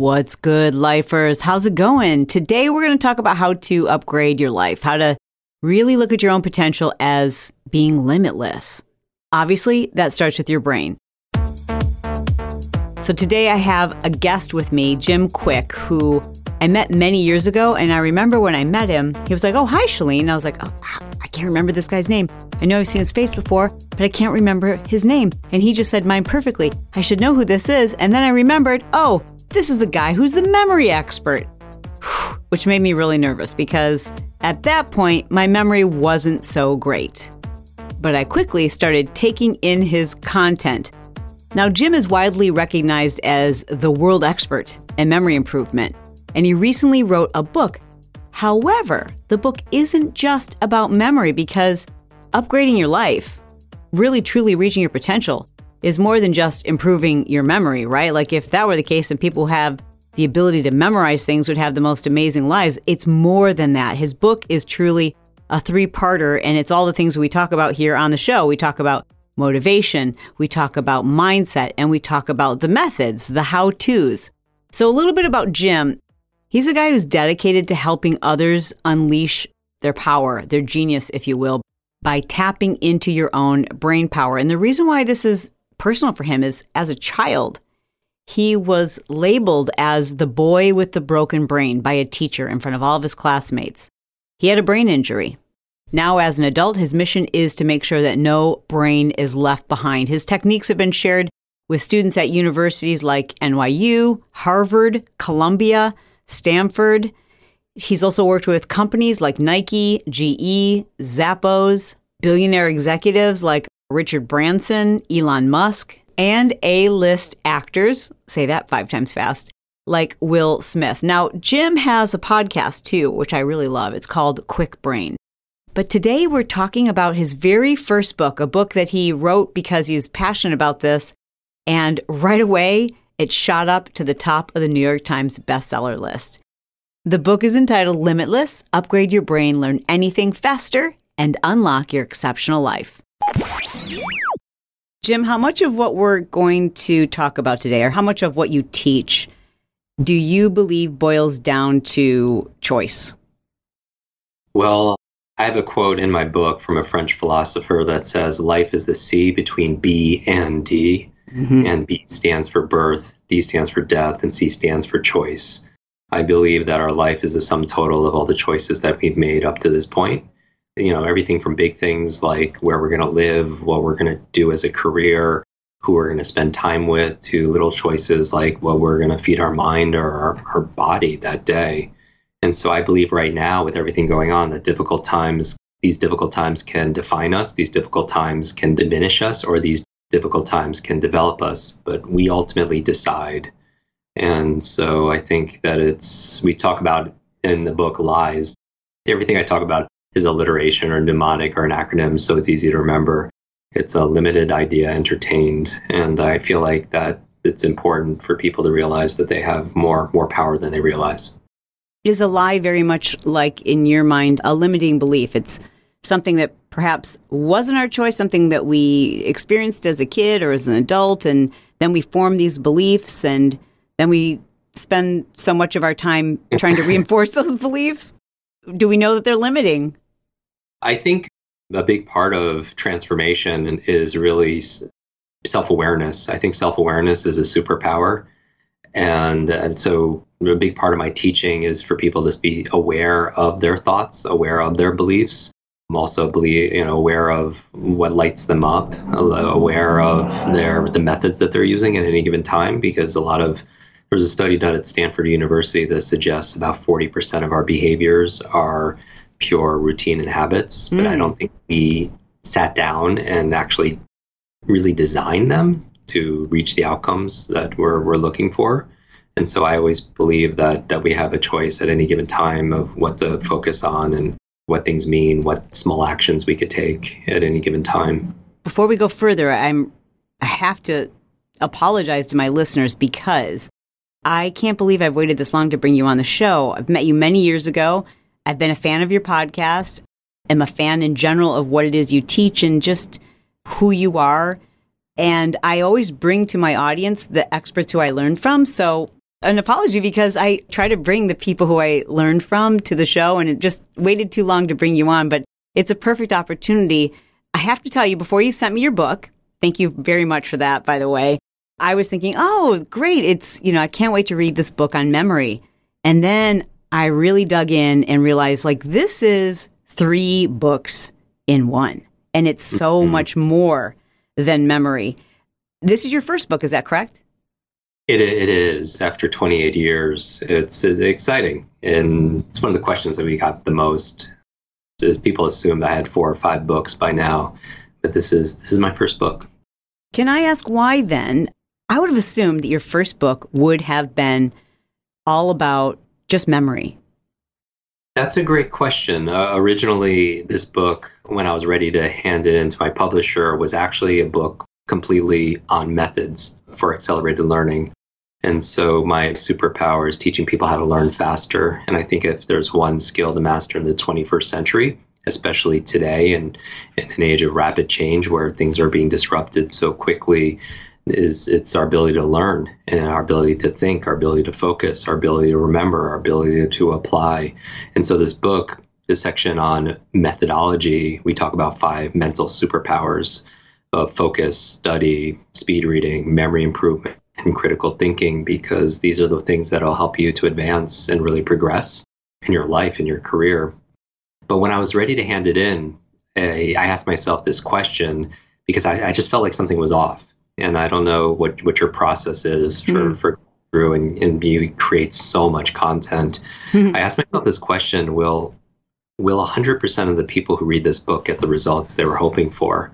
What's good, lifers? How's it going? Today, we're going to talk about how to upgrade your life, how to really look at your own potential as being limitless. Obviously, that starts with your brain. So, today I have a guest with me, Jim Kwik, who I met many years ago. And I remember when I met him, he was like, Oh, hi, Chalene. I was like, Oh, I can't remember this guy's name. I know I've seen his face before, but I can't remember his name. And he just said mine perfectly. I should know who this is. And then I remembered, Oh, this is the guy who's the memory expert. Which made me really nervous because at that point, my memory wasn't so great. But I quickly started taking in his content. Now, Jim is widely recognized as the world expert in memory improvement, and he recently wrote a book. However, the book isn't just about memory because upgrading your life, really truly reaching your potential, is more than just improving your memory, right? Like if that were the case and people have the ability to memorize things would have the most amazing lives, it's more than that. His book is truly a three-parter and it's all the things we talk about here on the show. We talk about motivation, we talk about mindset, and we talk about the methods, the how-tos. So a little bit about Jim. He's a guy who's dedicated to helping others unleash their power, their genius, if you will, by tapping into your own brain power. And the reason why this is personal for him is as a child, he was labeled as the boy with the broken brain by a teacher in front of all of his classmates. He had a brain injury. Now, as an adult, his mission is to make sure that no brain is left behind. His techniques have been shared with students at universities like NYU, Harvard, Columbia, Stanford. He's also worked with companies like Nike, GE, Zappos, billionaire executives like Richard Branson, Elon Musk, and A list actors, say that five times fast, like Will Smith. Now, Jim has a podcast too, which I really love. It's called Kwik Brain. But today we're talking about his very first book, a book that he wrote because he was passionate about this. And right away, it shot up to the top of the New York Times bestseller list. The book is entitled Limitless Upgrade Your Brain, Learn Anything Faster, and Unlock Your Exceptional Life. Jim, how much of what we're going to talk about today, or how much of what you teach, do you believe boils down to choice? Well, I have a quote in my book from a French philosopher that says life is the C between B and D. Mm-hmm. And B stands for birth, D stands for death, and C stands for choice. I believe that our life is the sum total of all the choices that we've made up to this point you know everything from big things like where we're going to live what we're going to do as a career who we're going to spend time with to little choices like what we're going to feed our mind or our, our body that day. And so i believe right now with everything going on that difficult times these difficult times can define us these difficult times can diminish us or these difficult times can develop us but we ultimately decide. And so i think that it's we talk about in the book lies everything i talk about is alliteration or mnemonic or an acronym, so it's easy to remember. It's a limited idea entertained, and I feel like that it's important for people to realize that they have more more power than they realize. Is a lie very much like in your mind a limiting belief? It's something that perhaps wasn't our choice, something that we experienced as a kid or as an adult, and then we form these beliefs, and then we spend so much of our time trying to reinforce those beliefs. Do we know that they're limiting? I think a big part of transformation is really self awareness. I think self awareness is a superpower. And, and so a big part of my teaching is for people to be aware of their thoughts, aware of their beliefs. I'm also believe, you know, aware of what lights them up, uh, aware of their the methods that they're using at any given time. Because a lot of there was a study done at Stanford University that suggests about 40% of our behaviors are pure routine and habits, but I hmm. don't think we sat down and actually really designed them to reach the outcomes that we're, we're looking for. And so I always believe that that we have a choice at any given time of what to focus on and what things mean, what small actions we could take at any given time. Before we go further, I'm I have to apologize to my listeners because I can't believe I've waited this long to bring you on the show. I've met you many years ago. I've been a fan of your podcast. I'm a fan in general of what it is you teach and just who you are. And I always bring to my audience the experts who I learned from. So an apology because I try to bring the people who I learned from to the show and it just waited too long to bring you on, but it's a perfect opportunity. I have to tell you, before you sent me your book, thank you very much for that, by the way. I was thinking, oh, great. It's, you know, I can't wait to read this book on memory. And then I really dug in and realized like this is three books in one. And it's so mm-hmm. much more than memory. This is your first book, is that correct? It, it is. After 28 years, it's, it's exciting. And it's one of the questions that we got the most. Is people assume I had four or five books by now, but this is this is my first book. Can I ask why then? I would have assumed that your first book would have been all about just memory. That's a great question. Uh, originally, this book, when I was ready to hand it into my publisher, was actually a book completely on methods for accelerated learning. And so my superpower is teaching people how to learn faster. And I think if there's one skill to master in the 21st century, especially today and in an age of rapid change where things are being disrupted so quickly, is it's our ability to learn and our ability to think, our ability to focus, our ability to remember, our ability to apply. And so this book, this section on methodology, we talk about five mental superpowers of focus, study, speed reading, memory improvement, and critical thinking because these are the things that will help you to advance and really progress in your life, and your career. But when I was ready to hand it in, I, asked myself this question because I, I, just felt like something was off. And I don't know what, what your process is for, mm. for through and, and you create so much content. Mm-hmm. I asked myself this question will will 100% of the people who read this book get the results they were hoping for?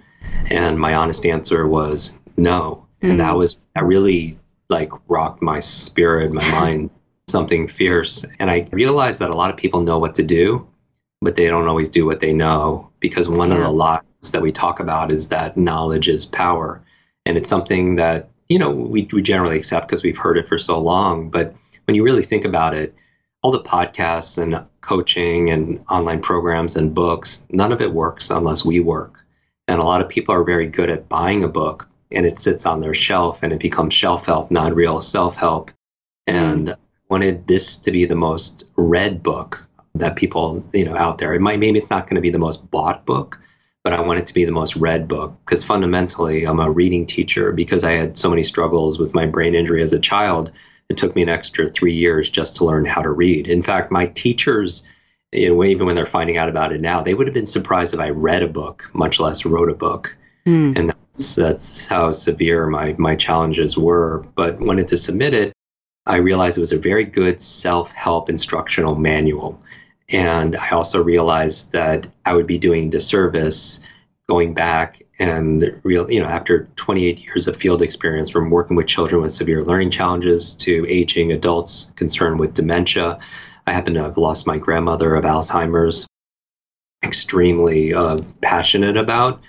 And my honest answer was no. Mm-hmm. And that mm. was that really like rocked my spirit, my mind, something fierce. And I realized that a lot of people know what to do, but they don't always do what they know because one yeah. of the lies that we talk about is that knowledge is power. And it's something that, you know, we, we generally accept because we've heard it for so long. But when you really think about it, all the podcasts and coaching and online programs and books, none of it works unless we work. And a lot of people are very good at buying a book and it sits on their shelf and it becomes shelf help, not real self help. And mm. wanted this to be the most read book that people, you know, out there. It might maybe it's not going to be the most bought book, but I want it to be the most read book because fundamentally I'm a reading teacher because I had so many struggles with my brain injury as a child. It took me an extra three years just to learn how to read. In fact, my teachers, you know, even when they're finding out about it now, they would have been surprised if I read a book, much less wrote a book. Mm. And that's, that's how severe my, my challenges were. But wanted to submit it, I realized it was a very good self help instructional manual. And I also realized that I would be doing disservice going back and real, you know, after 28 years of field experience from working with children with severe learning challenges to aging adults concerned with dementia. I happen to have lost my grandmother of Alzheimer's, extremely uh, passionate about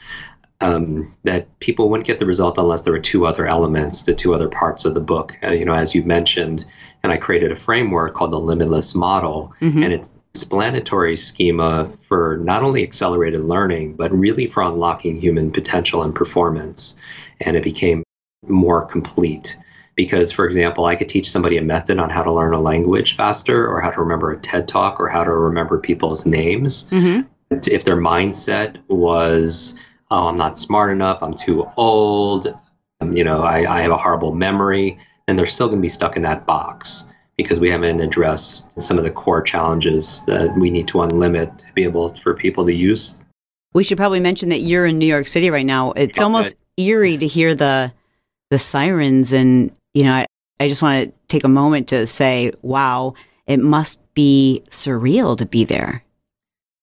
um, that people wouldn't get the result unless there were two other elements, the two other parts of the book. Uh, you know, as you mentioned, and I created a framework called the Limitless Model, mm-hmm. and it's explanatory schema for not only accelerated learning, but really for unlocking human potential and performance. And it became more complete. Because, for example, I could teach somebody a method on how to learn a language faster, or how to remember a TED talk, or how to remember people's names. Mm-hmm. If their mindset was oh, I'm not smart enough, I'm too old, um, you know, I, I have a horrible memory, then they're still going to be stuck in that box because we haven't addressed some of the core challenges that we need to unlimit to be able for people to use. We should probably mention that you're in New York City right now. It's almost eerie to hear the the sirens and you know, I, I just want to take a moment to say, wow, it must be surreal to be there.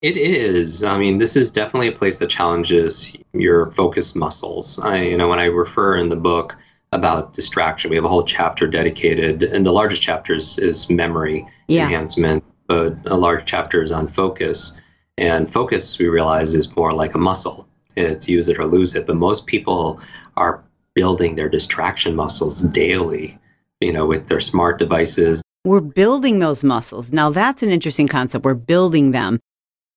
It is. I mean, this is definitely a place that challenges your focus muscles. I, you know, when I refer in the book about distraction, we have a whole chapter dedicated, and the largest chapter is, is memory yeah. enhancement, but a large chapter is on focus. And focus, we realize, is more like a muscle. It's use it or lose it. But most people are building their distraction muscles daily, you know, with their smart devices. We're building those muscles. Now, that's an interesting concept. We're building them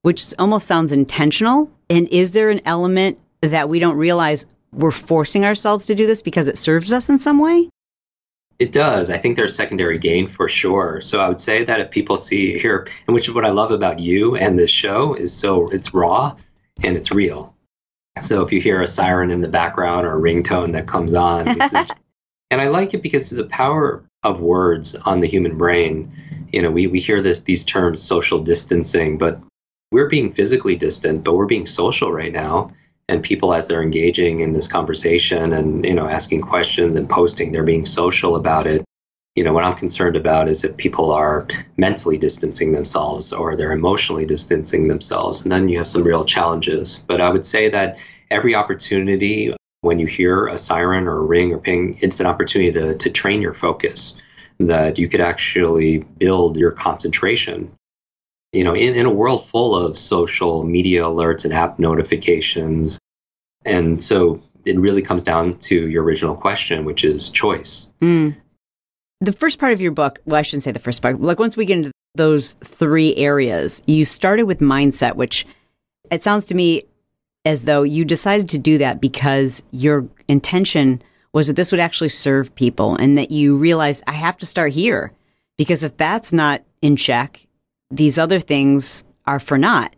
which almost sounds intentional. And is there an element that we don't realize we're forcing ourselves to do this because it serves us in some way? It does. I think there's secondary gain for sure. So I would say that if people see here, and which is what I love about you and this show is so it's raw and it's real. So if you hear a siren in the background or a ringtone that comes on, is, and I like it because of the power of words on the human brain. You know, we, we hear this these terms social distancing, but we're being physically distant, but we're being social right now and people as they're engaging in this conversation and you know asking questions and posting they're being social about it. You know what i'm concerned about is if people are mentally distancing themselves or they're emotionally distancing themselves. And then you have some real challenges. But i would say that every opportunity when you hear a siren or a ring or ping it's an opportunity to, to train your focus that you could actually build your concentration you know, in, in a world full of social media alerts and app notifications. And so it really comes down to your original question, which is choice. Mm. The first part of your book, well, I shouldn't say the first part, like once we get into those three areas, you started with mindset, which it sounds to me as though you decided to do that because your intention was that this would actually serve people and that you realized I have to start here because if that's not in check these other things are for naught.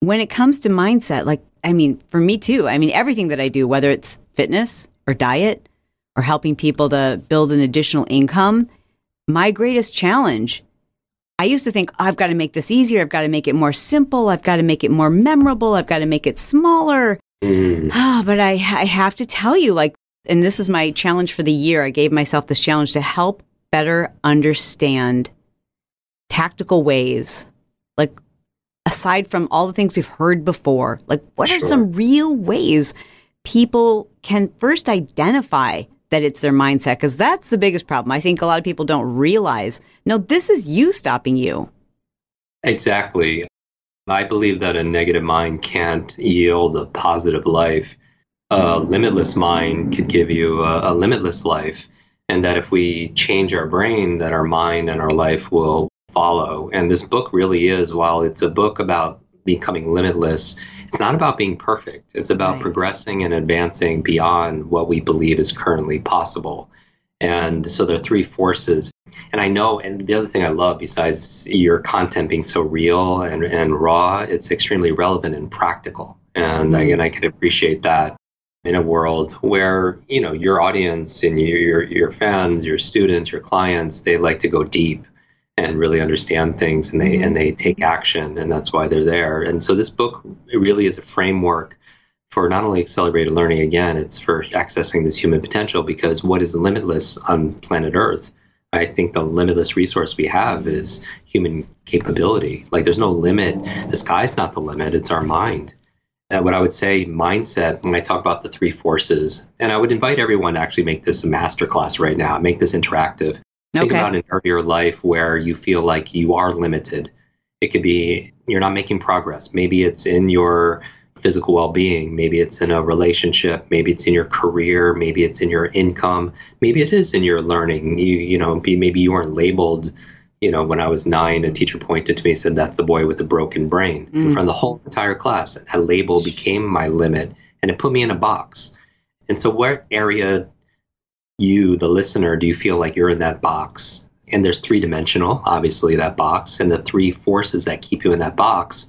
When it comes to mindset, like, I mean, for me too, I mean, everything that I do, whether it's fitness or diet or helping people to build an additional income, my greatest challenge, I used to think, oh, I've got to make this easier. I've got to make it more simple. I've got to make it more memorable. I've got to make it smaller. Mm. Oh, but I, I have to tell you, like, and this is my challenge for the year. I gave myself this challenge to help better understand tactical ways? Like, aside from all the things we've heard before, like, what sure. are some real ways people can first identify that it's their mindset? Because that's the biggest problem. I think a lot of people don't realize, no, this is you stopping you. Exactly. I believe that a negative mind can't yield a positive life. A limitless mind could give you a, a limitless life and that if we change our brain that our mind and our life will follow. And this book really is, while it's a book about becoming limitless, it's not about being perfect. It's about right. progressing and advancing beyond what we believe is currently possible. And so there are three forces. And I know, and the other thing I love, besides your content being so real and, and raw, it's extremely relevant and practical. And mm-hmm. again, I can appreciate that in a world where you know your audience and your, your your fans, your students, your clients, they like to go deep and really understand things and they mm-hmm. and they take action and that's why they're there. And so this book really is a framework for not only accelerated learning again it's for accessing this human potential because what is limitless on planet earth i think the limitless resource we have is human capability. Like there's no limit. The sky's not the limit it's our mind. And what i would say mindset when i talk about the three forces and i would invite everyone to actually make this a masterclass right now make this interactive Think okay. about an area of your life where you feel like you are limited. It could be you're not making progress. Maybe it's in your physical well-being maybe it's in a relationship maybe it's in your career maybe it's in your income maybe it is in your learning you you know maybe you weren't labeled you know when i was nine a teacher pointed to me and said that's the boy with the broken brain mm. in front of the whole entire class that label became my limit and it put me in a box and so what area you, the listener, do you feel like you're in that box? And there's three dimensional, obviously, that box. And the three forces that keep you in that box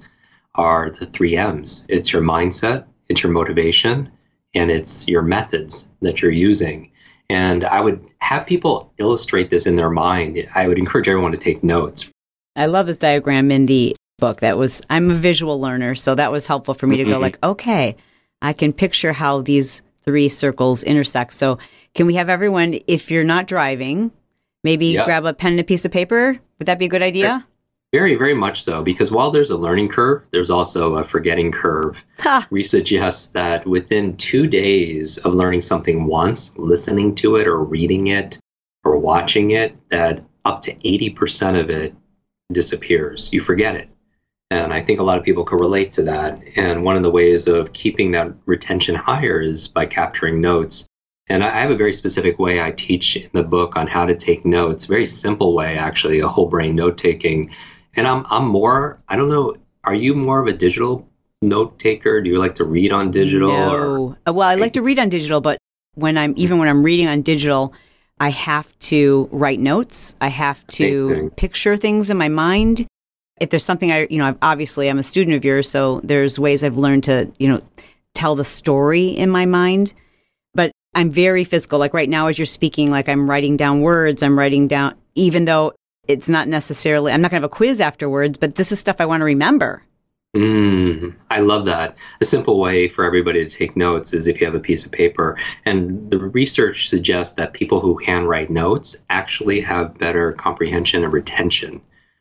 are the three M's it's your mindset, it's your motivation, and it's your methods that you're using. And I would have people illustrate this in their mind. I would encourage everyone to take notes. I love this diagram in the book. That was, I'm a visual learner, so that was helpful for me to go, mm-hmm. like, okay, I can picture how these three circles intersect. So can we have everyone, if you're not driving, maybe yes. grab a pen and a piece of paper? Would that be a good idea? Very, very much so. Because while there's a learning curve, there's also a forgetting curve. Ha. We suggest that within two days of learning something once, listening to it or reading it or watching it, that up to 80% of it disappears. You forget it. And I think a lot of people can relate to that. And one of the ways of keeping that retention higher is by capturing notes. And I have a very specific way I teach in the book on how to take notes, very simple way, actually, a whole brain note taking. And I'm, I'm more, I don't know, are you more of a digital note taker? Do you like to read on digital? No. Or? Uh, well, I like to read on digital, but when I'm, even when I'm reading on digital, I have to write notes. I have to picture things in my mind. If there's something I, you know, obviously I'm a student of yours, so there's ways I've learned to, you know, tell the story in my mind. I'm very physical. Like right now, as you're speaking, like I'm writing down words, I'm writing down, even though it's not necessarily, I'm not going to have a quiz afterwards, but this is stuff I want to remember. Mm, I love that. A simple way for everybody to take notes is if you have a piece of paper. And the research suggests that people who handwrite notes actually have better comprehension and retention,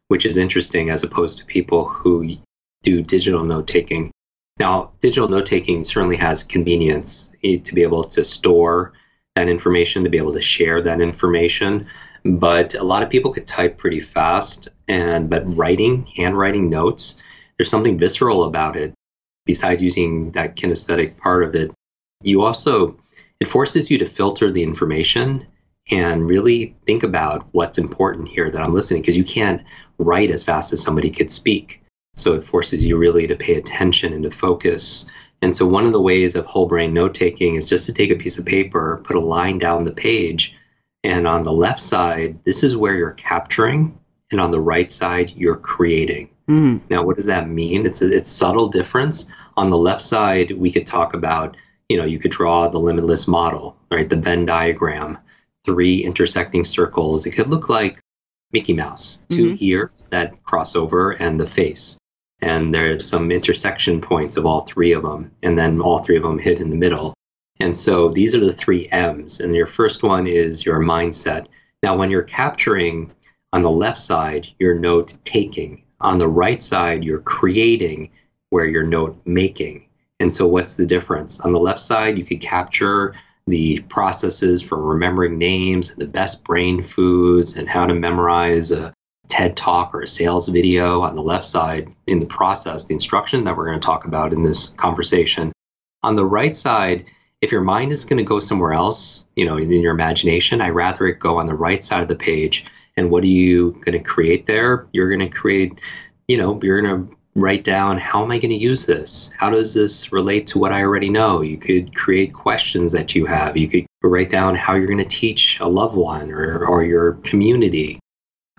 which is interesting as opposed to people who do digital note taking. Now, digital note taking certainly has convenience eh, to be able to store that information, to be able to share that information. But a lot of people could type pretty fast, and but writing, handwriting notes, there's something visceral about it. Besides using that kinesthetic part of it, you also it forces you to filter the information and really think about what's important here that I'm listening because you can't write as fast as somebody could speak. So it forces you really to pay attention and to focus. And so one of the ways of whole brain note taking is just to take a piece of paper, put a line down the page, and on the left side, this is where you're capturing, and on the right side, you're creating. Mm. Now, what does that mean? It's a it's subtle difference. On the left side, we could talk about, you know, you could draw the limitless model, right? The Venn diagram, three intersecting circles. It could look like Mickey Mouse, 2 mm-hmm. ears that cross over, and the face and there's some intersection points of all three of them, and then all three of them hit in the middle. And so these are the three M's. And your first one is your mindset. Now, when you're capturing on the left side, you're note taking. On the right side, you're creating where you're note making. And so, what's the difference? On the left side, you could capture the processes for remembering names, the best brain foods, and how to memorize a TED talk or a sales video on the left side in the process, the instruction that we're going to talk about in this conversation. On the right side, if your mind is going to go somewhere else, you know, in your imagination, I rather it go on the right side of the page. And what are you going to create there? You're going to create, you know, you're going to write down how am I going to use this? How does this relate to what I already know? You could create questions that you have. You could write down how you're going to teach a loved one or, or your community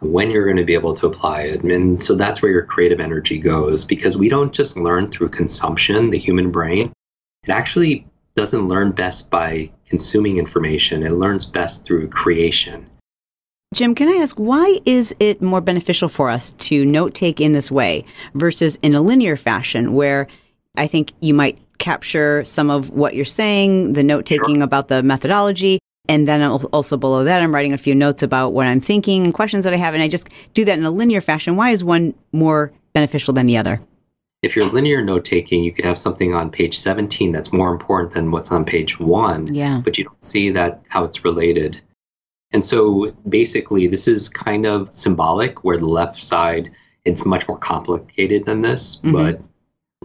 when you're going to be able to apply it. And so that's where your creative energy goes because we don't just learn through consumption, the human brain. It actually doesn't learn best by consuming information, it learns best through creation. Jim, can I ask why is it more beneficial for us to note take in this way versus in a linear fashion where I think you might capture some of what you're saying, the note taking sure. about the methodology, and then also below that, I'm writing a few notes about what I'm thinking, and questions that I have, and I just do that in a linear fashion. Why is one more beneficial than the other? If you're linear note taking, you could have something on page 17 that's more important than what's on page one, yeah. but you don't see that how it's related. And so basically, this is kind of symbolic where the left side, it's much more complicated than this, mm-hmm. but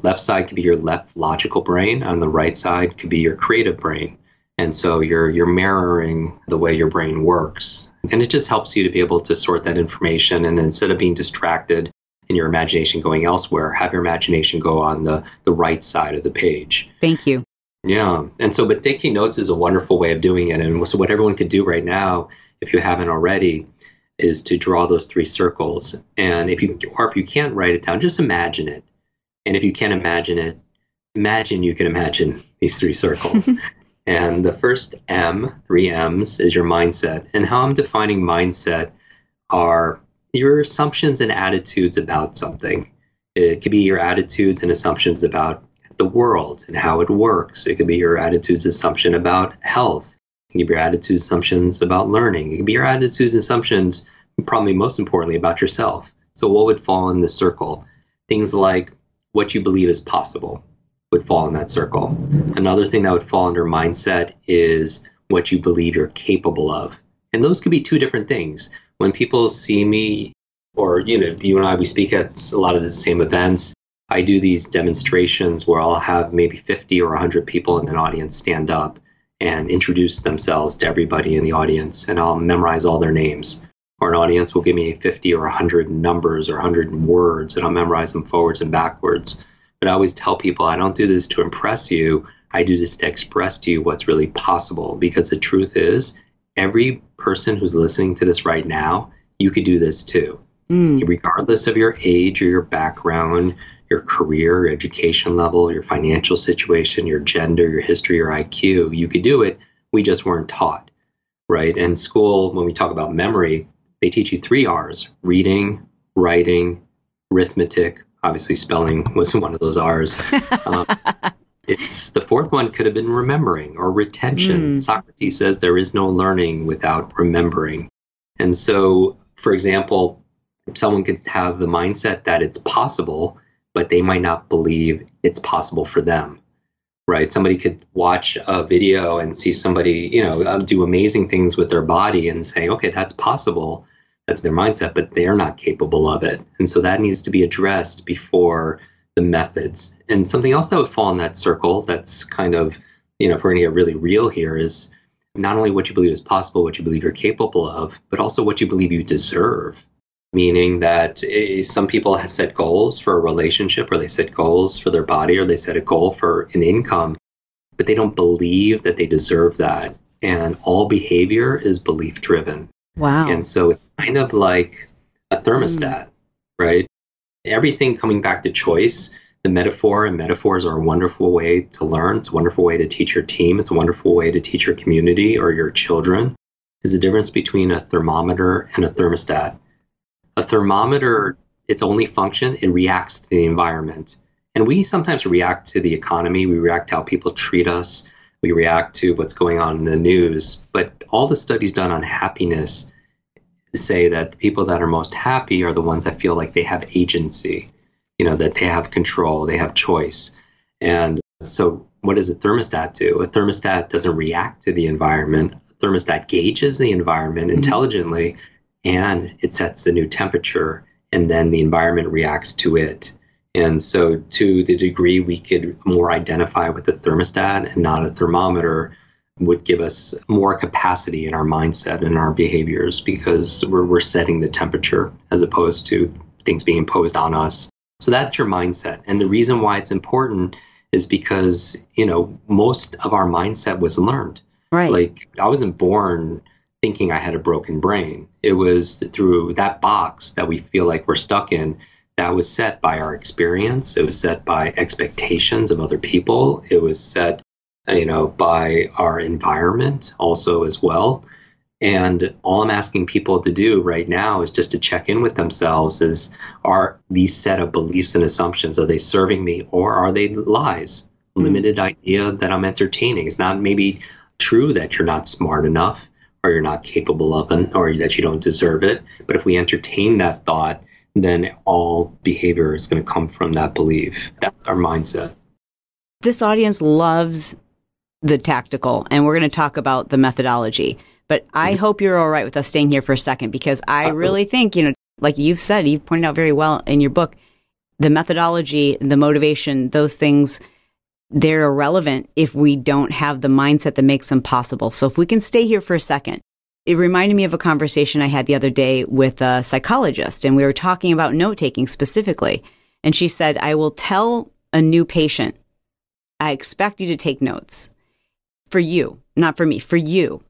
left side could be your left logical brain, on the right side could be your creative brain. And so you're you're mirroring the way your brain works. And it just helps you to be able to sort that information and instead of being distracted and your imagination going elsewhere, have your imagination go on the, the right side of the page. Thank you. Yeah. And so but taking notes is a wonderful way of doing it. And so what everyone could do right now, if you haven't already, is to draw those three circles. And if you or if you can't write it down, just imagine it. And if you can't imagine it, imagine you can imagine these three circles. And the first M, three M's, is your mindset. And how I'm defining mindset are your assumptions and attitudes about something. It could be your attitudes and assumptions about the world and how it works. It could be your attitudes assumption about health. It could be your attitudes assumptions about learning. It could be your attitudes assumptions, probably most importantly, about yourself. So what would fall in this circle? Things like what you believe is possible, would fall in that circle. Another thing that would fall under mindset is what you believe you're capable of. And those could be two different things. When people see me, or you know, you and I, we speak at a lot of the same events. I do these demonstrations where I'll have maybe 50 or 100 people in an audience stand up and introduce themselves to everybody in the audience, and I'll memorize all their names. Or an audience will give me 50 or 100 numbers or 100 words, and I'll memorize them forwards and backwards. But I always tell people I don't do this to impress you. I do this to express to you what's really possible because the truth is every person who's listening to this right now, you could do this too. Mm. Regardless of your age or your background, your career, your education level, your financial situation, your gender, your history, your IQ, you could do it. We just weren't taught, right? In school, when we talk about memory, they teach you three R's reading, writing, arithmetic. Obviously, spelling was one of those R's. Um, it's the fourth one could have been remembering or retention. Mm. Socrates says there is no learning without remembering. And so, for example, someone could have the mindset that it's possible, but they might not believe it's possible for them. Right? Somebody could watch a video and see somebody, you know, uh, do amazing things with their body and say, okay, that's possible. That's their mindset, but they're not capable of it. And so that needs to be addressed before the methods. And something else that would fall in that circle that's kind of, you know, if we're going to get really real here is not only what you believe is possible, what you believe you're capable of, but also what you believe you deserve. Meaning that eh, some people have set goals for a relationship, or they set goals for their body, or they set a goal for an income, but they don't believe that they deserve that. And all behavior is belief driven. Wow. And so it's kind of like a thermostat, mm. right? everything coming back to choice the metaphor and metaphors are a wonderful way to learn. It's a wonderful way to teach your team. It's a wonderful way to teach your community or your children. Is the difference between a thermometer and a thermostat. A thermometer its only function it reacts to the environment. And we sometimes react to the economy. We react to how people treat us we react to what's going on in the news but all the studies done on happiness say that the people that are most happy are the ones that feel like they have agency, you know, that they have control, they have choice. And so, what does a thermostat do? A thermostat doesn't react to the environment. A thermostat gauges the environment mm-hmm. intelligently and it sets a new temperature, and then the environment reacts to it. And so, to the degree we could more identify with the thermostat and not a thermometer, would give us more capacity in our mindset and our behaviors because we're, we're setting the temperature as opposed to things being imposed on us. So that's your mindset. And the reason why it's important is because, you know, most of our mindset was learned. Right. Like I wasn't born thinking I had a broken brain. It was through that box that we feel like we're stuck in that was set by our experience. It was set by expectations of other people. It was set you know, by our environment also as well. And all I'm asking people to do right now is just to check in with themselves is are these set of beliefs and assumptions, are they serving me or are they lies? Mm. Limited idea that I'm entertaining. It's not maybe true that you're not smart enough or you're not capable of it or that you don't deserve it. But if we entertain that thought, then all behavior is going to come from that belief. That's our mindset. This audience loves the tactical and we're going to talk about the methodology. But I mm-hmm. hope you're all right with us staying here for a second because I Absolutely. really think, you know, like you've said, you've pointed out very well in your book, the methodology, the motivation, those things, they're irrelevant if we don't have the mindset that makes them possible. So if we can stay here for a second, it reminded me of a conversation I had the other day with a psychologist, and we were talking about note taking specifically. And she said, I will tell a new patient, I expect you to take notes for you, not for me, for you.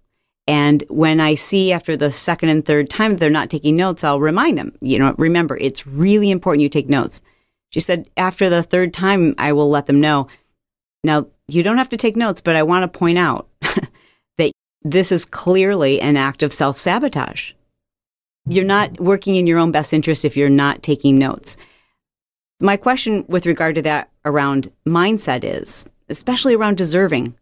And when I see after the second and third time they're not taking notes, I'll remind them, you know, remember, it's really important you take notes. She said, after the third time, I will let them know. Now, you don't have to take notes, but I want to point out this is clearly an act of self sabotage. You're not working in your own best interest if you're not taking notes. My question with regard to that around mindset is, especially around deserving,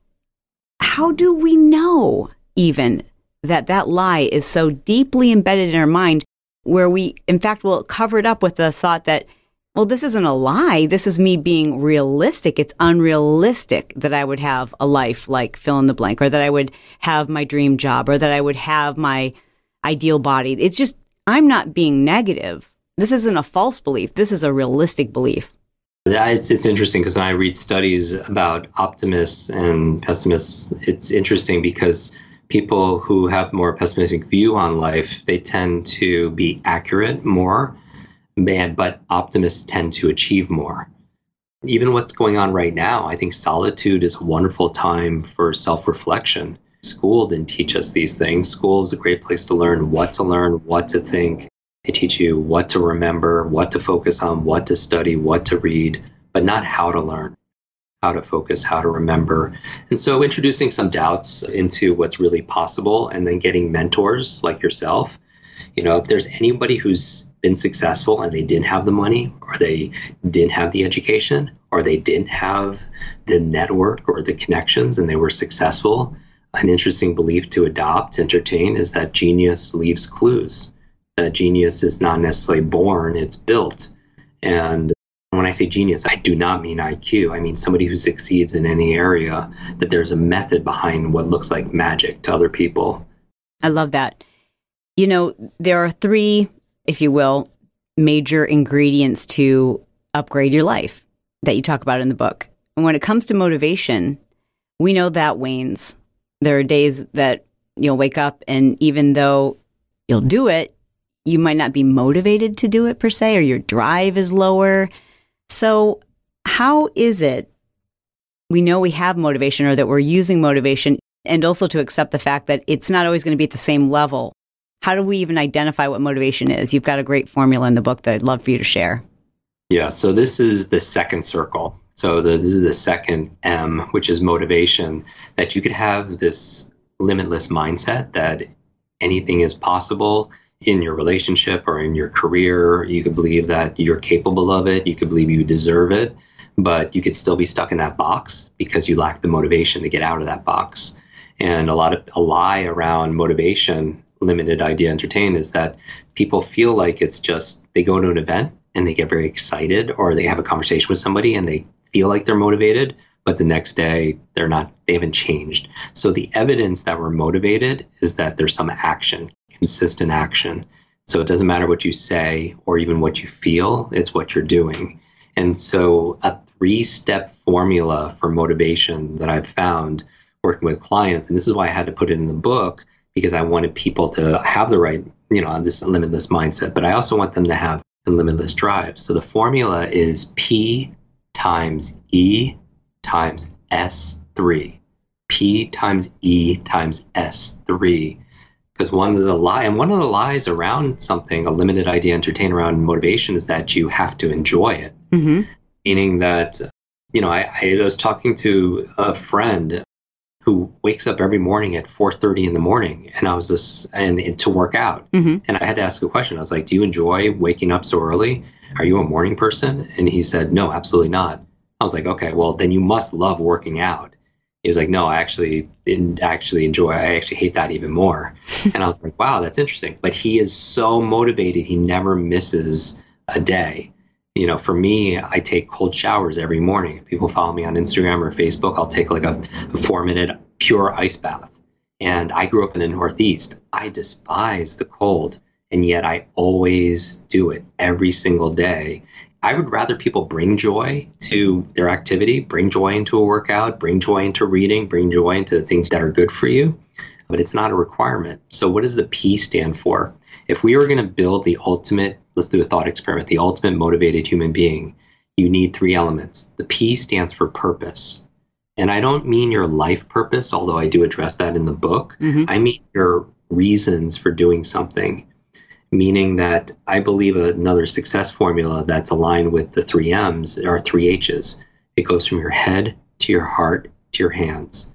how do we know even that that lie is so deeply embedded in our mind where we, in fact, will cover it up with the thought that, well, this isn't a lie. This is me being realistic. It's unrealistic that I would have a life like fill in the blank or that I would have my dream job or that I would have my ideal body. It's just, I'm not being negative. This isn't a false belief. This is a realistic belief. It's, it's interesting because when I read studies about optimists and pessimists, it's interesting because people who have more pessimistic view on life, they tend to be accurate more, but optimists tend to achieve more. Even what's going on right now, I think solitude is a wonderful time for self reflection. School didn't teach us these things. School is a great place to learn what to learn, what to think. They teach you what to remember, what to focus on, what to study, what to read, but not how to learn, how to focus, how to remember. And so introducing some doubts into what's really possible and then getting mentors like yourself. You know, if there's anybody who's been successful and they didn't have the money or they didn't have the education or they didn't have the network or the connections and they were successful, an interesting belief to adopt, entertain is that genius leaves clues. That genius is not necessarily born, it's built. And when I say genius, I do not mean IQ. I mean somebody who succeeds in any area, that there's a method behind what looks like magic to other people. I love that. You know, there are three, if you will, major ingredients to upgrade your life that you talk about in the book. And when it comes to motivation, we know that wanes. There are days that you'll wake up and even though you'll do it, you might not be motivated to do it per se, or your drive is lower. So, how is it we know we have motivation or that we're using motivation, and also to accept the fact that it's not always going to be at the same level? How do we even identify what motivation is? You've got a great formula in the book that I'd love for you to share. Yeah, so this is the second circle. So the, this is the second M, which is motivation, that you could have this limitless mindset that anything is possible in your relationship or in your career. You could believe that you're capable of it. You could believe you deserve it, but you could still be stuck in that box because you lack the motivation to get out of that box. And a lot of a lie around motivation, limited idea entertain, is that people feel like it's just they go to an event and they get very excited or they have a conversation with somebody and they feel like they're motivated but the next day they're not they haven't changed. So the evidence that we're motivated is that there's some action consistent action. So it doesn't matter what you say or even what you feel it's what you're doing. And so a three step formula for motivation that i've found working with clients and this is why i had to put it in the book because i wanted people to have the right you know this limitless mindset but i also want them to have the limitless drive. So the formula is P times E times S3. P times E times S3. Because one of the lie and one of the lies around something, a limited idea entertain around motivation is that you have to enjoy it. Mm-hmm. Meaning that, you know, I, I was talking to a friend who wakes up every morning at 4:30 in the morning and I was just and to work out. Mm-hmm. And I had to ask a question. I was like, "Do you enjoy waking up so early? Are you a morning person?" And he said, "No, absolutely not." I was like, "Okay, well, then you must love working out." He was like, "No, I actually didn't actually enjoy. I actually hate that even more." and I was like, "Wow, that's interesting." But he is so motivated; he never misses a day you know, for me, I take cold showers every morning. If people follow me on Instagram or Facebook, I'll take like a, a four minute pure ice bath. And I grew up in the Northeast. I despise the cold, and yet I always do it every single day. I would rather people bring joy to their activity, bring joy into a workout, bring joy into reading, bring joy into things that are good for you, but it's not a requirement. So, what does the P stand for? If we were going to build the ultimate let's do a thought experiment. The ultimate motivated human being, you need three elements. The P stands for purpose. And I don't mean your life purpose, although I do address that in the book. Mm-hmm. I mean your reasons for doing something, meaning that I believe another success formula that's aligned with the three M's are three H's. It goes from your head to your heart to your hands.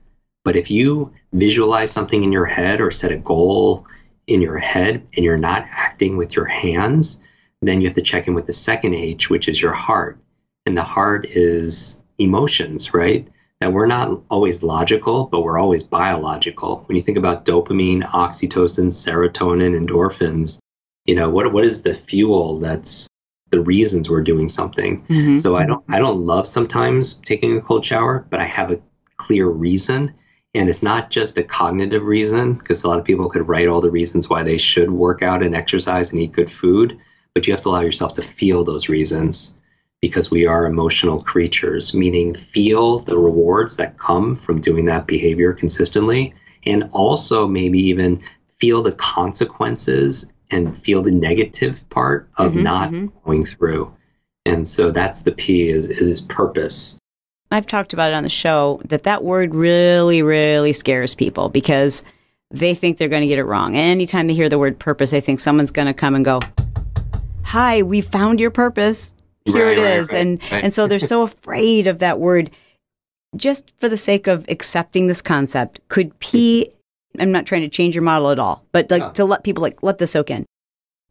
But if you visualize something in your head or set a goal in your head and you're not acting with your hands, then you have to check in with the second H, which is your heart. And the heart is emotions, right? That we're not always logical, but we're always biological. When you think about dopamine, oxytocin, serotonin, endorphins, you know, what what is the fuel that's the reasons we're doing something. Mm-hmm. So I don't I don't love sometimes taking a cold shower, but I have a clear reason. And it's not just a cognitive reason, because a lot of people could write all the reasons why they should work out and exercise and eat good food but you have to allow yourself to feel those reasons because we are emotional creatures, meaning feel the rewards that come from doing that behavior consistently, and also maybe even feel the consequences and feel the negative part of mm-hmm, not mm-hmm. going through. And so that's the P is, is purpose. I've talked about it on the show that that word really, really scares people because they think they're going to get it wrong. Anytime they hear the word purpose, they think someone's going to come and go, "Hi, we found your purpose. Here Right, it right, is." right, and and so they're so afraid of that word. Just for the sake of accepting this concept, could P? I'm not trying to change your model at all, but like to let people like let this soak in.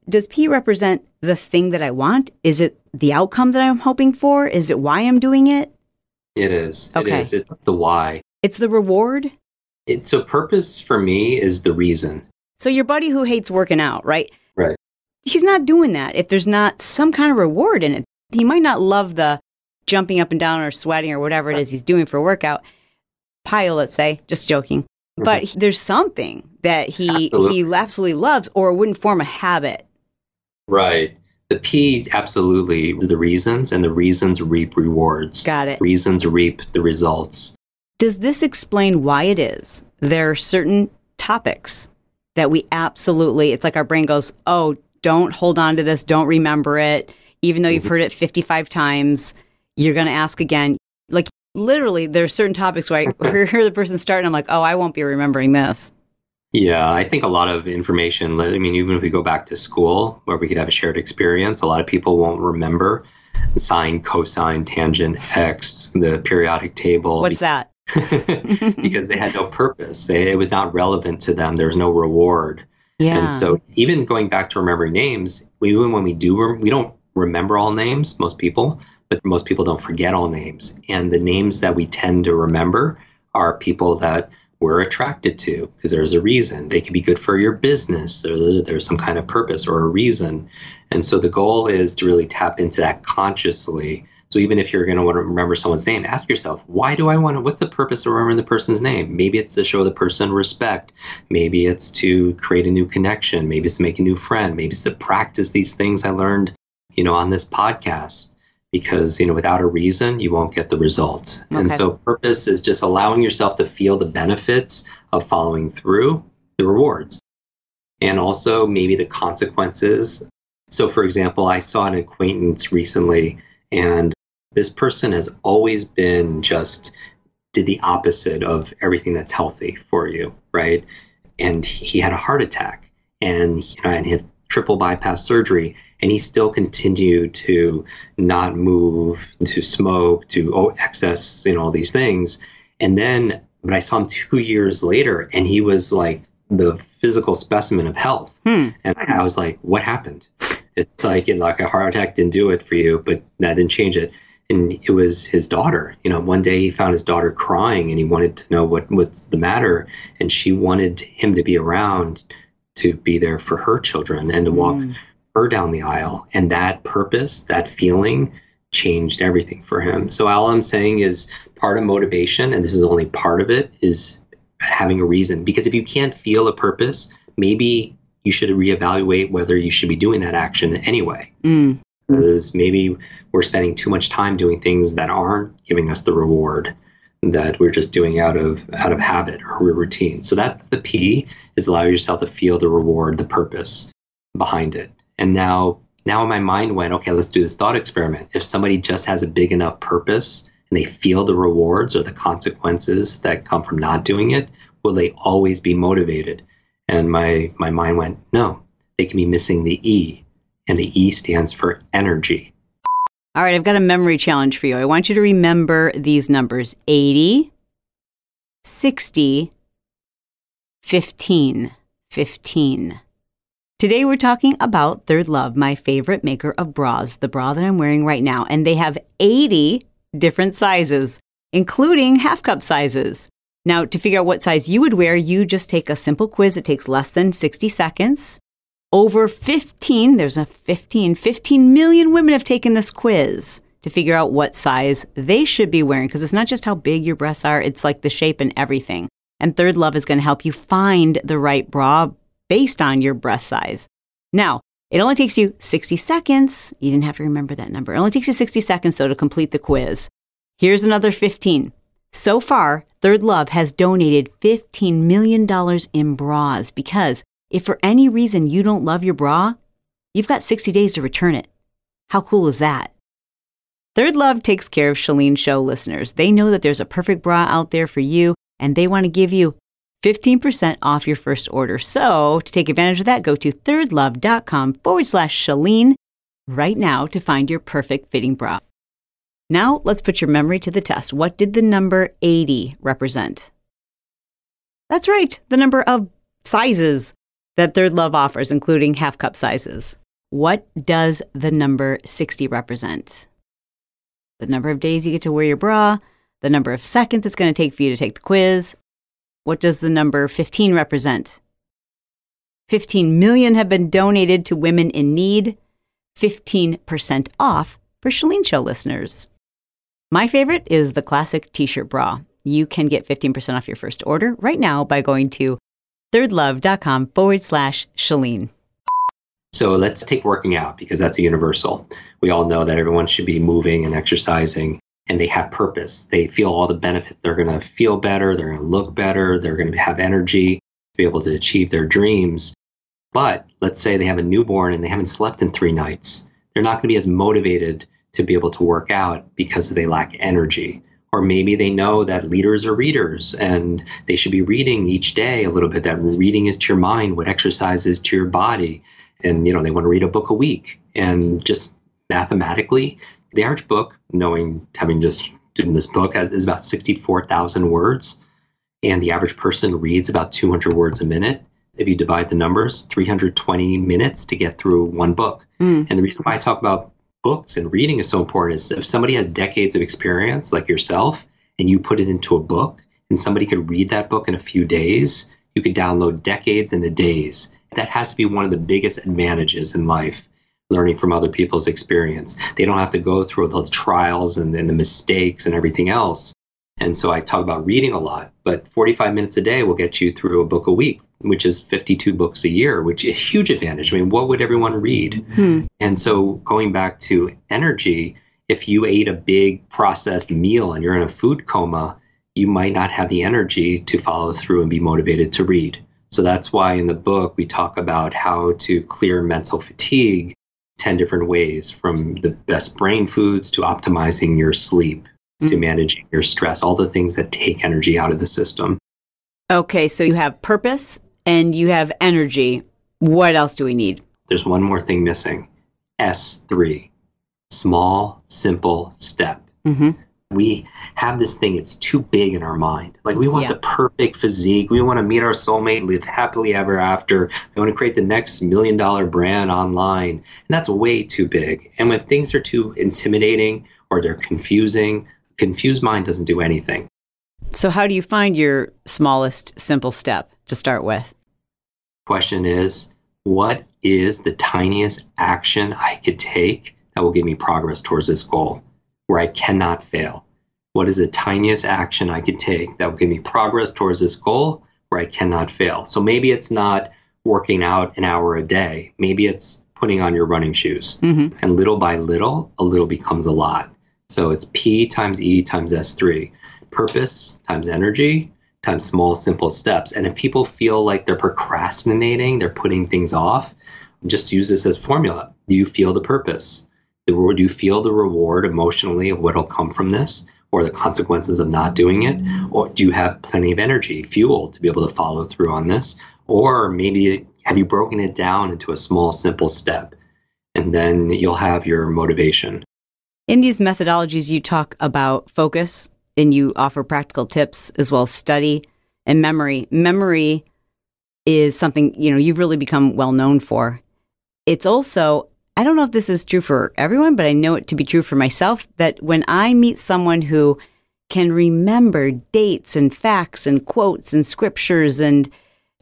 Does P represent the thing that I want? Is it the outcome that I'm hoping for? Is it why I'm doing it? It is. Okay. is. It's the why. It's the reward. It, so purpose for me is the reason. So your buddy who hates working out, right? Right. He's not doing that if there's not some kind of reward in it. He might not love the jumping up and down or sweating or whatever it is he's doing for a workout. Pile, let's say, just joking. Mm-hmm. But he- there's something that he Absolutely. he absolutely loves or wouldn't form a habit. Right. The P's absolutely the reasons, and the reasons reap rewards. Got it. Reasons reap the results. Does this explain why it is there are certain topics that we absolutely, it's like our brain goes, oh, don't hold on to this, don't remember it. Even though you've mm-hmm. heard it 55 times, you're going to ask again. Like literally, there are certain topics where I hear the person start and I'm like, oh, I won't be remembering this. Yeah, I think a lot of information, I mean, even if we go back to school where we could have a shared experience, a lot of people won't remember sine, cosine, tangent, x, the periodic table. What's that? because they had no purpose. They, it was not relevant to them. There was no reward. Yeah. And so, even going back to remembering names, even when we do, we don't remember all names, most people, but most people don't forget all names. And the names that we tend to remember are people that we're attracted to because there's a reason. They could be good for your business, or there's some kind of purpose or a reason. And so, the goal is to really tap into that consciously. So even if you're going to want to remember someone's name, ask yourself, why do I want to? What's the purpose of remembering the person's name? Maybe it's to show the person respect. Maybe it's to create a new connection. Maybe it's to make a new friend. Maybe it's to practice these things I learned, you know, on this podcast. Because you know, without a reason, you won't get the results. And so, purpose is just allowing yourself to feel the benefits of following through, the rewards, and also maybe the consequences. So, for example, I saw an acquaintance recently, and this person has always been just did the opposite of everything that's healthy for you, right? And he had a heart attack and, you know, and he had triple bypass surgery, and he still continued to not move, to smoke, to oh, excess, you know, all these things. And then, but I saw him two years later, and he was like the physical specimen of health. Hmm. And I was like, what happened? It's like, you know, like a heart attack didn't do it for you, but that didn't change it. And it was his daughter. You know, one day he found his daughter crying and he wanted to know what, what's the matter. And she wanted him to be around to be there for her children and to walk Mm. her down the aisle. And that purpose, that feeling changed everything for him. So all I'm saying is part of motivation, and this is only part of it, is having a reason. Because if you can't feel a purpose, maybe you should reevaluate whether you should be doing that action anyway. Mm. Because maybe we're spending too much time doing things that aren't giving us the reward that we're just doing out of out of habit or routine. So that's the P is allow yourself to feel the reward, the purpose behind it. And now now my mind went, okay, let's do this thought experiment. If somebody just has a big enough purpose and they feel the rewards or the consequences that come from not doing it, will they always be motivated? And my my mind went, no, they can be missing the E. And the E stands for energy. All right, I've got a memory challenge for you. I want you to remember these numbers 80, 60, 15. 15. Today we're talking about ThirdLove, my favorite maker of bras, the bra that I'm wearing right now. And they have 80 different sizes, including half cup sizes. Now, to figure out what size you would wear, you just take a simple quiz. It takes less than 60 seconds over 15 there's a 15 15 million women have taken this quiz to figure out what size they should be wearing because it's not just how big your breasts are it's like the shape and everything. And ThirdLove is going to help you find the right bra based on your breast size. Now it only takes you 60 seconds. You didn't have to remember that number. It only takes you 60 seconds so to complete the quiz. Here's another 15 so far ThirdLove has donated $15 million in bras because if for any reason you don't love your bra, you've got 60 days to return it. How cool is that? ThirdLove takes care of Chalene Show listeners. They know that there's a perfect bra out there for you, and they want to give you 15% off your first order. So, to take advantage of that, go to thirdlove.com forward slash Chalene right now to find your perfect fitting bra. Now, let's put your memory to the test. What did the number 80 represent? That's right, the number of sizes that ThirdLove offers, including half cup sizes. What does the number 60 represent? The number of days you get to wear your bra, the number of seconds it's going to take for you to take the quiz. What does the number 15 represent? 15 million have been donated to women in need, 15% off for Chalene Show listeners. My favorite is the classic t shirt bra. You can get 15% off your first order right now by going to thirdlove.com forward slash Chalene. So let's take working out because that's a universal. We all know that everyone should be moving and exercising and they have purpose. They feel all the benefits. They're going to feel better. They're going to look better. They're going to have energy to be able to achieve their dreams. But let's say they have a newborn and they haven't slept in three nights. They're not going to be as motivated to be able to work out because they lack energy. Or maybe they know that leaders are readers and they should be reading each day a little bit. That reading is to your mind, what exercise is to your body. And, you know, they want to read a book a week. And just mathematically, the average book, knowing, having just done this book, has, is about 64,000 words. And the average person reads about 200 words a minute. If you divide the numbers, 320 minutes to get through one book. Mm. And the reason why I talk about books and reading is so important is if somebody has decades of experience like yourself and you put it into a book and somebody could read that book in a few days, you could download decades into days. That has to be one of the biggest advantages in life, learning from other people's experience. They don't have to go through the trials and, and the mistakes and everything else. And so I talk about reading a lot, but 45 minutes a day will get you through a book a week which is 52 books a year, which is a huge advantage. I mean, what would everyone read? Hmm. And so going back to energy, if you ate a big processed meal and you're in a food coma, you might not have the energy to follow through and be motivated to read. So that's why in the book we talk about how to clear mental fatigue 10 different ways from the best brain foods to optimizing your sleep mm. to managing your stress, all the things that take energy out of the system. Okay, so you have purpose, and you have energy. What else do we need? There's one more thing missing S3, small, simple step. Mm-hmm. We have this thing, it's too big in our mind. Like, we want yeah. the perfect physique. We want to meet our soulmate, live happily ever after. We want to create the next million dollar brand online. And that's way too big. And when things are too intimidating or they're confusing, a confused mind doesn't do anything. So, how do you find your smallest simple step to start with? Question is what is the tiniest action I could take that will give me progress towards this goal where I cannot fail? What is the tiniest action I could take that will give me progress towards this goal where I cannot fail? So maybe it's not working out an hour a day, maybe it's putting on your running shoes. Mm-hmm. And little by little, a little becomes a lot. So it's P times E times S3 purpose times energy times small, simple steps. And if people feel like they're procrastinating, they're putting things off, just use this as formula. Do you feel the purpose? Do you feel the reward emotionally of what'll come from this or the consequences of not doing it? Or do you have plenty of energy, fuel to be able to follow through on this? Or maybe have you broken it down into a small, simple step? And then you'll have your motivation. In these methodologies, you talk about focus, and you offer practical tips as well as study and memory. Memory is something, you know, you've really become well known for. It's also, I don't know if this is true for everyone, but I know it to be true for myself that when I meet someone who can remember dates and facts and quotes and scriptures and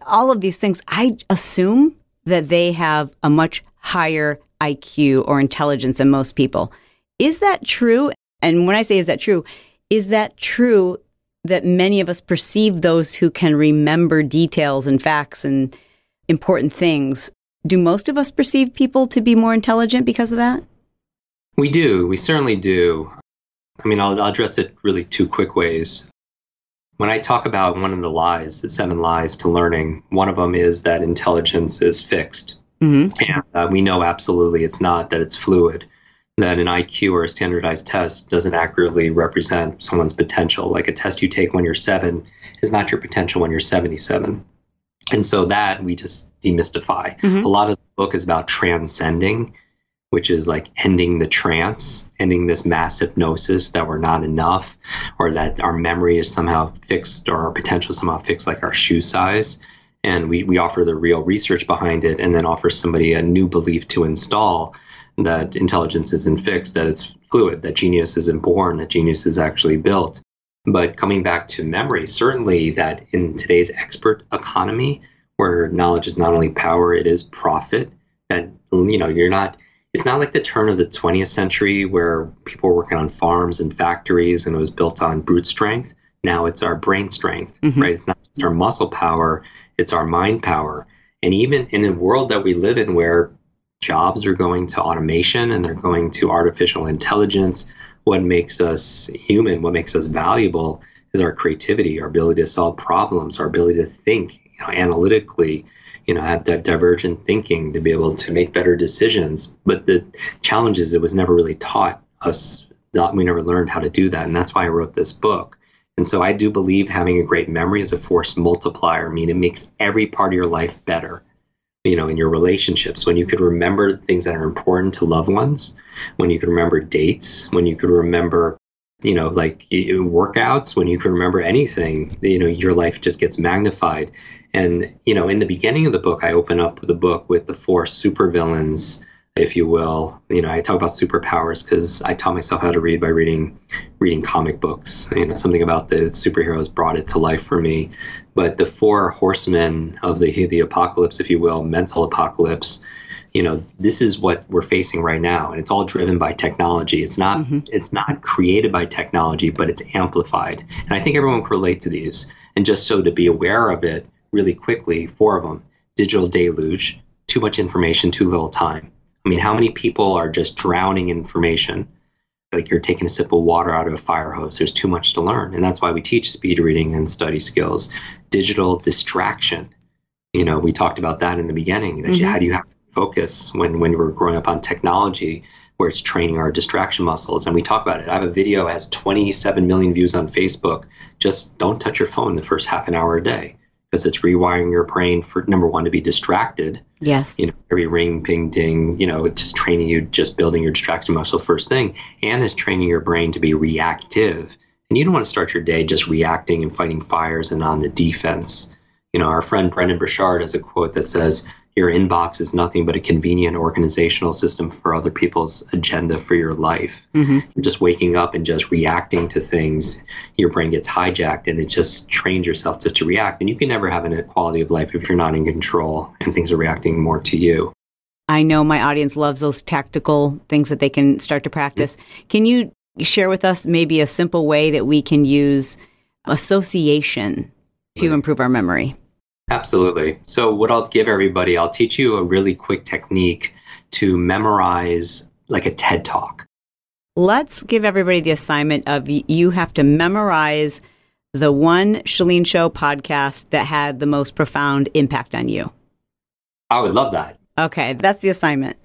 all of these things, I assume that they have a much higher IQ or intelligence than most people. Is that true? And when I say is that true, is that true that many of us perceive those who can remember details and facts and important things? Do most of us perceive people to be more intelligent because of that? We do. We certainly do. I mean, I'll, I'll address it really two quick ways. When I talk about one of the lies, the seven lies to learning, one of them is that intelligence is fixed. Mm-hmm. And uh, we know absolutely it's not, that it's fluid. That an IQ or a standardized test doesn't accurately represent someone's potential. Like a test you take when you're seven is not your potential when you're 77. And so that we just demystify. Mm-hmm. A lot of the book is about transcending, which is like ending the trance, ending this mass hypnosis that we're not enough, or that our memory is somehow fixed or our potential is somehow fixed, like our shoe size. And we, we offer the real research behind it and then offer somebody a new belief to install that intelligence isn't fixed, that it's fluid, that genius isn't born, that genius is actually built. But coming back to memory, certainly that in today's expert economy, where knowledge is not only power, it is profit, that, you know, you're not, it's not like the turn of the 20th century where people were working on farms and factories and it was built on brute strength. Now it's our brain strength, mm-hmm. right? It's not just our muscle power, it's our mind power. And even in a world that we live in where jobs are going to automation and they're going to artificial intelligence. What makes us human, what makes us valuable is our creativity, our ability to solve problems, our ability to think you know, analytically, you know, have divergent thinking to be able to make better decisions. But the challenge is it was never really taught us, we never learned how to do that. And that's why I wrote this book. And so I do believe having a great memory is a force multiplier. I mean, it makes every part of your life better you know in your relationships when you could remember things that are important to loved ones when you could remember dates when you could remember you know like workouts when you could remember anything you know your life just gets magnified and you know in the beginning of the book i open up the book with the four supervillains if you will. You know, I talk about superpowers because I taught myself how to read by reading reading comic books. You know, something about the superheroes brought it to life for me. But the four horsemen of the the apocalypse, if you will, mental apocalypse. You know, this is what we're facing right now, and it's all driven by technology. It's not mm-hmm. it's not created by technology, but it's amplified. And I think everyone can relate to these. And just so to be aware of it really quickly, four of them: digital deluge, too much information, too little time I mean, how many people are just drowning in information? Like you're taking a sip of water out of a fire hose. There's too much to learn. And that's why we teach speed reading and study skills. Digital distraction. You know, we talked about that in the beginning. That mm-hmm. you, how do you have to focus when, when we're growing up on technology where it's training our distraction muscles? And we talk about it. I have a video has 27 million views on Facebook. Just don't touch your phone the first half an hour a day because it's rewiring your brain for number one to be distracted. Yes. You know, every ring, ping, ding, you know, it's just training you, just building your distraction muscle first thing, and it's training your brain to be reactive. And you don't want to start your day just reacting and fighting fires and on the defense. You know, our friend Brendon Burchard has a quote that says, your inbox is nothing but a convenient organizational system for other people's agenda for your life. Mm-hmm. You're just waking up and just reacting to things. Your brain gets hijacked and it just trains yourself just to react. And you can never have a quality of life if you're not in control and things are reacting more to you. I know my audience loves those tactical things that they can start to practice. Mm-hmm. Can you share with us maybe a simple way that we can use association to improve our memory? Absolutely. So, what I'll give everybody, I'll teach you a really quick technique to memorize like a TED talk. Let's give everybody the assignment of you have to memorize the one Chalene Show podcast that had the most profound impact on you. I would love that. Okay, that's the assignment.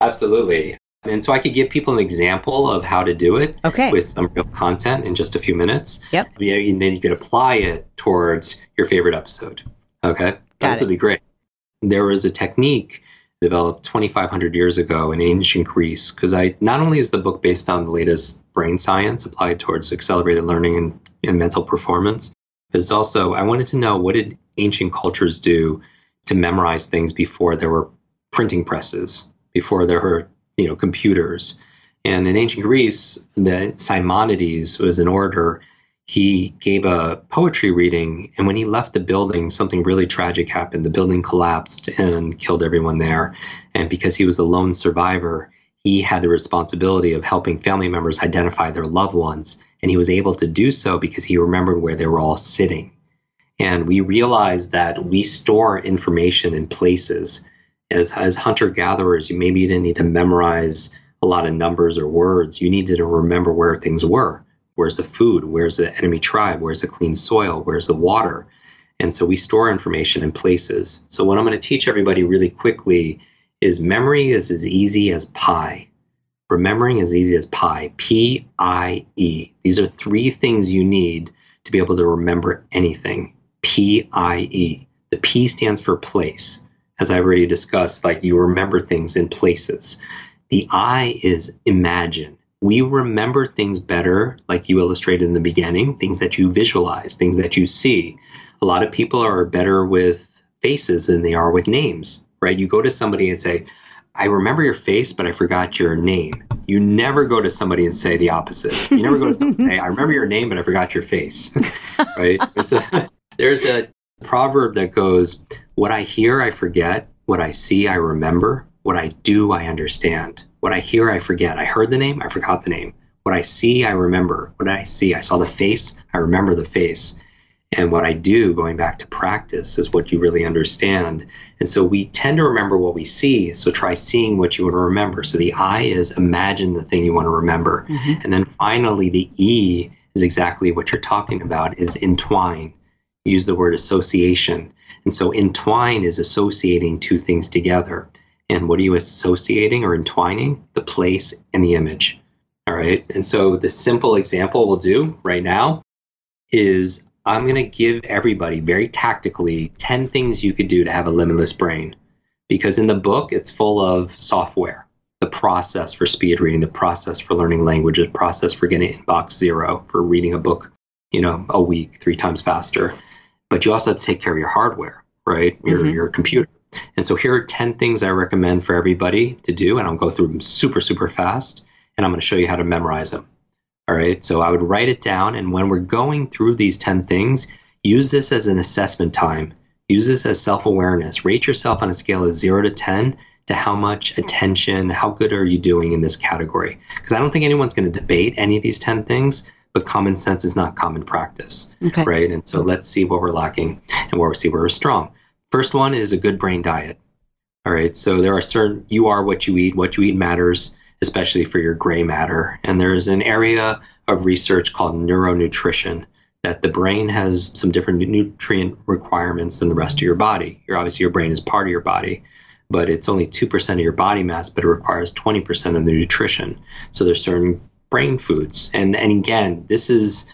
Absolutely. And so I could give people an example of how to do it okay. with some real content in just a few minutes. Yep. And then you could apply it towards your favorite episode. Okay. This would be great. There was a technique developed 2,500 years ago in ancient Greece because I not only is the book based on the latest brain science applied towards accelerated learning and, and mental performance, but it's also I wanted to know what did ancient cultures do to memorize things before there were printing presses, before there were you know computers. And in ancient Greece, the Simonides was an orator he gave a poetry reading and when he left the building something really tragic happened. The building collapsed and killed everyone there. And because he was a lone survivor he had the responsibility of helping family members identify their loved ones. And he was able to do so because he remembered where they were all sitting. And we realized that we store information in places. As, as hunter gatherers you maybe didn't need to memorize a lot of numbers or words. You needed to remember where things were Where's the food? Where's the enemy tribe? Where's the clean soil? Where's the water? And so we store information in places. So what I'm going to teach everybody really quickly is memory is as easy as pie. Remembering is easy as pie, P I E. These are three things you need to be able to remember anything. P I E. The P stands for place. As I already discussed, like you remember things in places. The I is imagine. We remember things better, like you illustrated in the beginning, things that you visualize, things that you see. A lot of people are better with faces than they are with names, right? You go to somebody and say, I remember your face, but I forgot your name. You never go to somebody and say the opposite. You never go to somebody and say, I remember your name, but I forgot your face. right? There's a, there's a proverb that goes, What I hear, I forget. What I see, I remember. What I do, I understand. What I hear, I forget. I heard the name, I forgot the name. What I see, I remember. What I see, I saw the face, I remember the face. And what I do, going back to practice, is what you really understand. And so we tend to remember what we see. So try seeing what you want to remember. So the I is imagine the thing you want to remember. Mm-hmm. And then finally, the E is exactly what you're talking about is entwine. Use the word association. And so entwine is associating two things together. And what are you associating or entwining? The place and the image. All right. And so the simple example we'll do right now is I'm going to give everybody very tactically 10 things you could do to have a limitless brain. Because in the book, it's full of software the process for speed reading, the process for learning languages, process for getting inbox zero, for reading a book, you know, a week, three times faster. But you also have to take care of your hardware, right? Your, mm-hmm. your computer. And so here are 10 things I recommend for everybody to do. And I'll go through them super, super fast. And I'm going to show you how to memorize them. All right. So I would write it down. And when we're going through these 10 things, use this as an assessment time. Use this as self awareness. Rate yourself on a scale of zero to 10 to how much attention, how good are you doing in this category? Because I don't think anyone's going to debate any of these 10 things, but common sense is not common practice. Okay. Right. And so let's see what we're lacking and where we see where we're strong. First one is a good brain diet. All right. So there are certain, you are what you eat. What you eat matters especially for your gray matter. And there's an area of research called neuronutrition that the brain has some different nutrient requirements than the rest of your body. Obviously your brain is part of your body, but it's only 2% of your body mass, but it requires 20% of the nutrition. So there's certain brain foods. And and again, this is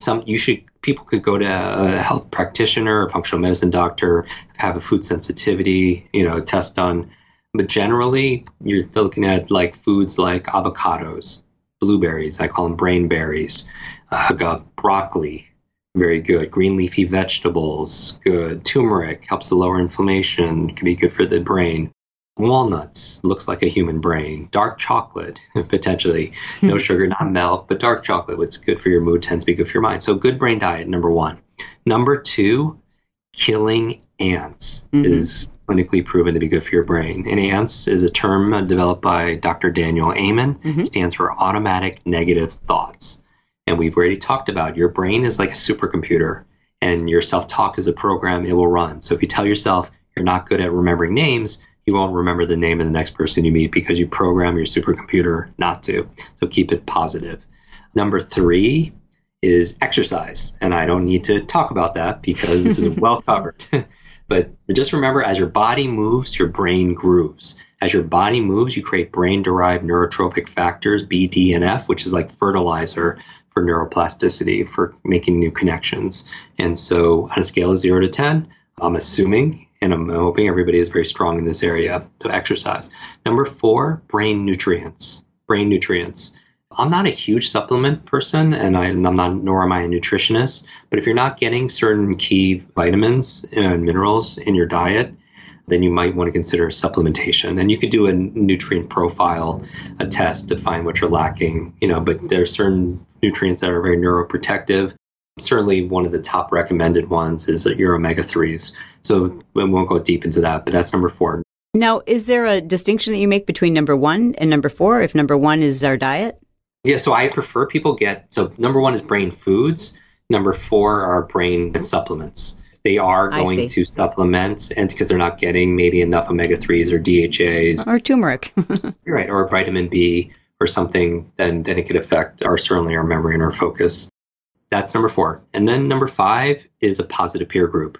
some you should people could go to a health practitioner, a functional medicine doctor, have a food sensitivity, you know, test done but generally, you're looking at like foods like avocados, blueberries, I call them brain berries, uh, broccoli, very good. Green leafy vegetables, good. Turmeric helps to lower inflammation, can be good for the brain. Walnuts looks like a human brain. Dark chocolate, potentially. No sugar, not milk, but dark chocolate, what's good for your mood tends to be good for your mind. So, good brain diet, number one. Number two, killing ants mm-hmm. is clinically proven to be good for your brain. And ANTS is a term developed by Dr. Daniel Amen. Mm-hmm. stands for automatic negative thoughts. And we've already talked about your brain is like a supercomputer, and your self talk is a program it will run. So if you tell yourself you're not good at remembering names, you won't remember the name of the next person you meet because you program your supercomputer not to. So keep it positive. Number three is exercise. And I don't need to talk about that because this is well covered. But just remember, as your body moves, your brain grooves. As your body moves, you create brain derived neurotrophic factors, B, D, and F, which is like fertilizer for neuroplasticity, for making new connections. And so, on a scale of zero to 10, I'm assuming and I'm hoping everybody is very strong in this area to exercise. Number four, brain nutrients. Brain nutrients. I'm not a huge supplement person, and I, am not, nor am I a nutritionist. But if you're not getting certain key vitamins and minerals in your diet, then you might want to consider supplementation. And you could do a nutrient profile, a test to find what you're lacking. You know, but there are certain nutrients that are very neuroprotective. Certainly, one of the top recommended ones is your omega threes. So we won't go deep into that, but that's number four. Now, is there a distinction that you make between number one and number four? If number one is our diet? Yeah, so I prefer people get so number one is brain foods. Number four are brain supplements. They are going to supplement, and because they're not getting maybe enough omega threes or DHAs or turmeric, right, or vitamin B or something, then then it could affect our certainly our memory and our focus. That's number four, and then number five is a positive peer group.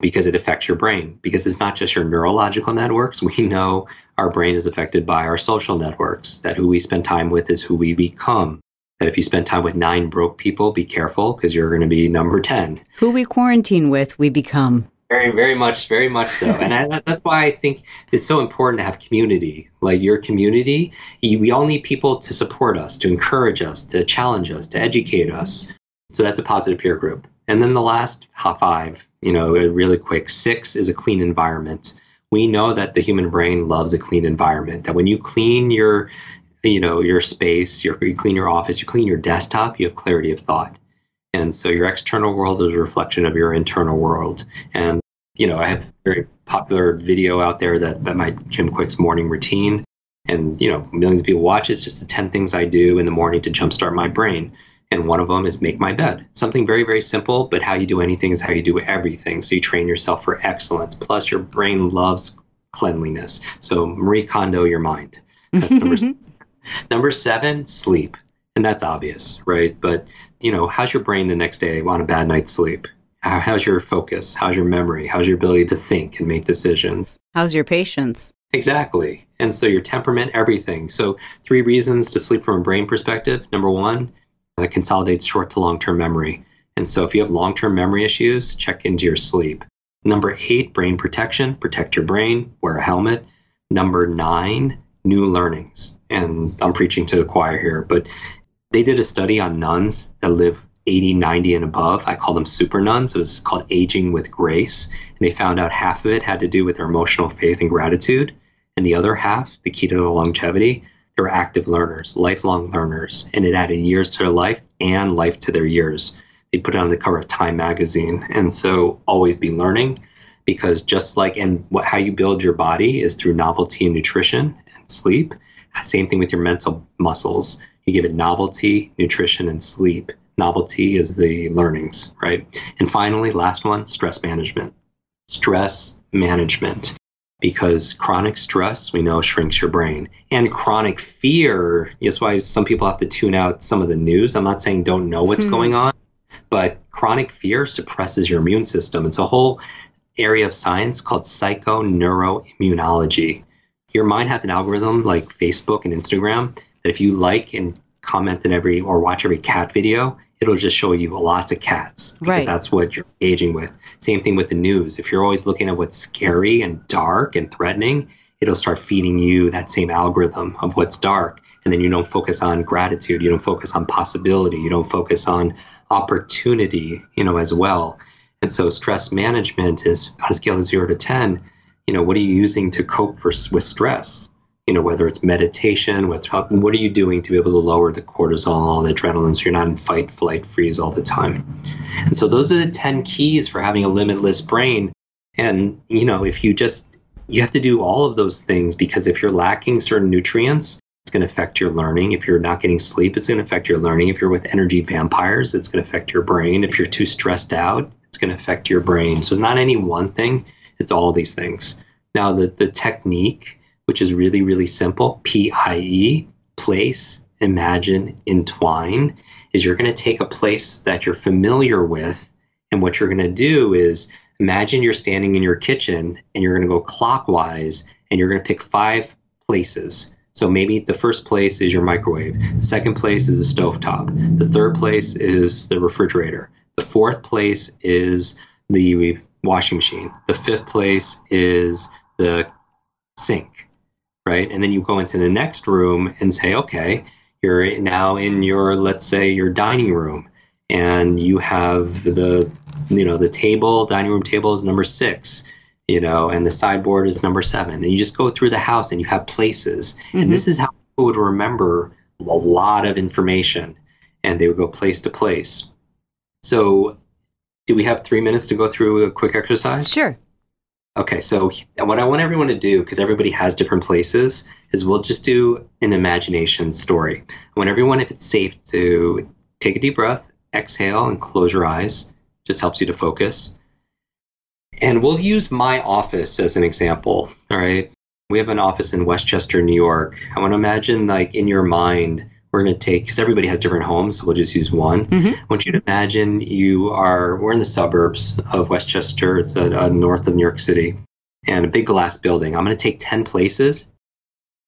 because it affects your brain. Because it's not just your neurological networks. We know our brain is affected by our social networks, that who we spend time with is who we become. That if you spend time with nine broke people, be careful because you're going to be number 10. Who we quarantine with, we become. Very, very much, very much so. and I, that's why I think it's so important to have community. Like your community, we all need people to support us, to encourage us, to challenge us, to educate us. So that's a positive peer group. And then the last five, you know, really quick six is a clean environment. We know that the human brain loves a clean environment, that when you clean your, you know, your space, you clean your office, you clean your desktop, you have clarity of thought. And so your external world is a reflection of your internal world. And, you know, I have a very popular video out there that, that my Jim Kwik's morning routine. And, you know, millions of people watch. It's just the 10 things I do in the morning to jumpstart my brain. And one of them is make my bed. Something very, very simple, but how you do anything is how you do everything. So you train yourself for excellence. Plus, your brain loves cleanliness. So Marie Kondo your mind. That's number six. Number seven, sleep. And that's obvious, right? But, you know, how's your brain the next day on a bad night's sleep? How's your focus? How's your memory? How's your ability to think and make decisions? How's your patience? Exactly. And so your temperament, everything. So, three reasons to sleep from a brain perspective. Number one, that consolidates short to long term memory. And so if you have long term memory issues, check into your sleep. Number eight, brain protection. Protect your brain, wear a helmet. Number nine, new learnings. And I'm preaching to the choir here, but they did a study on nuns that live 80, 90, and above. I call them super nuns. It was called Aging with Grace. And they found out half of it had to do with their emotional faith and gratitude. And the other half, the key to the longevity, they were active learners, lifelong learners, and it added years to their life and life to their years. They put it on the cover of Time magazine. And so always be learning because just like and what, how you build your body is through novelty and nutrition and sleep. Same thing with your mental muscles. You give it novelty, nutrition, and sleep. Novelty is the learnings, right? And finally, last one, stress management. Stress management because chronic stress we know shrinks your brain. And chronic fear is why some people have to tune out some of the news. I'm not saying don't know what's hmm. going on but chronic fear suppresses your immune system. It's a whole area of science called psychoneuroimmunology. Your mind has an algorithm like facebook and instagram that if you like and comment in every or watch every cat video it'll just show you lots of cats because right. that's what you're engaging with. Same thing with the news. If you're always looking at what's scary and dark and threatening, it'll start feeding you that same algorithm of what's dark. And then you don't focus on gratitude, you don't focus on possibility, you don't focus on opportunity, you know, as well. And so stress management is on a scale of zero to 10, you know, what are you using to cope for, with stress? You know, whether it's meditation, what what are you doing to be able to lower the cortisol, the adrenaline, so you're not in fight, flight, freeze all the time. And so those are the 10 keys for having a limitless brain. And, you know, if you just, you have to do all of those things because if you're lacking certain nutrients, it's going to affect your learning. If you're not getting sleep, it's going to affect your learning. If you're with energy vampires, it's going to affect your brain. If you're too stressed out, it's going to affect your brain. So it's not any one thing, it's all these things. Now, the, the technique, which is really, really simple P I E, place, imagine, entwine, is you're going to take a place that you're familiar with. And what you're going to do is imagine you're standing in your kitchen and you're going to go clockwise and you're going to pick five places. So maybe the first place is your microwave. The second place is the stovetop. The third place is the refrigerator. The fourth place is the washing machine. The fifth place is the sink right? And then you go into the next room and say, okay, you're now in your, let's say, your dining room, and you have the, you know, the table, dining room table is number six, you know, and the sideboard is number seven. And you just go through the house and you have places. Mm-hmm. And this is how people would remember a lot of information, and they would go place to place. So, do we have three minutes to go through a quick exercise? Sure. Okay, so what I want everyone to do, because everybody has different places, is we'll just do an imagination story. I want everyone, if it's safe, to take a deep breath, exhale, and close your eyes. Just helps you to focus. And we'll use my office as an example. All right. We have an office in Westchester, New York. I want to imagine, like, in your mind, we're going to take because everybody has different homes so we'll just use one. Mhm. i want you to imagine you are we're in the suburbs of westchester. It's uh, uh, north of new york city and a big glass building. I'm going to take 10 places.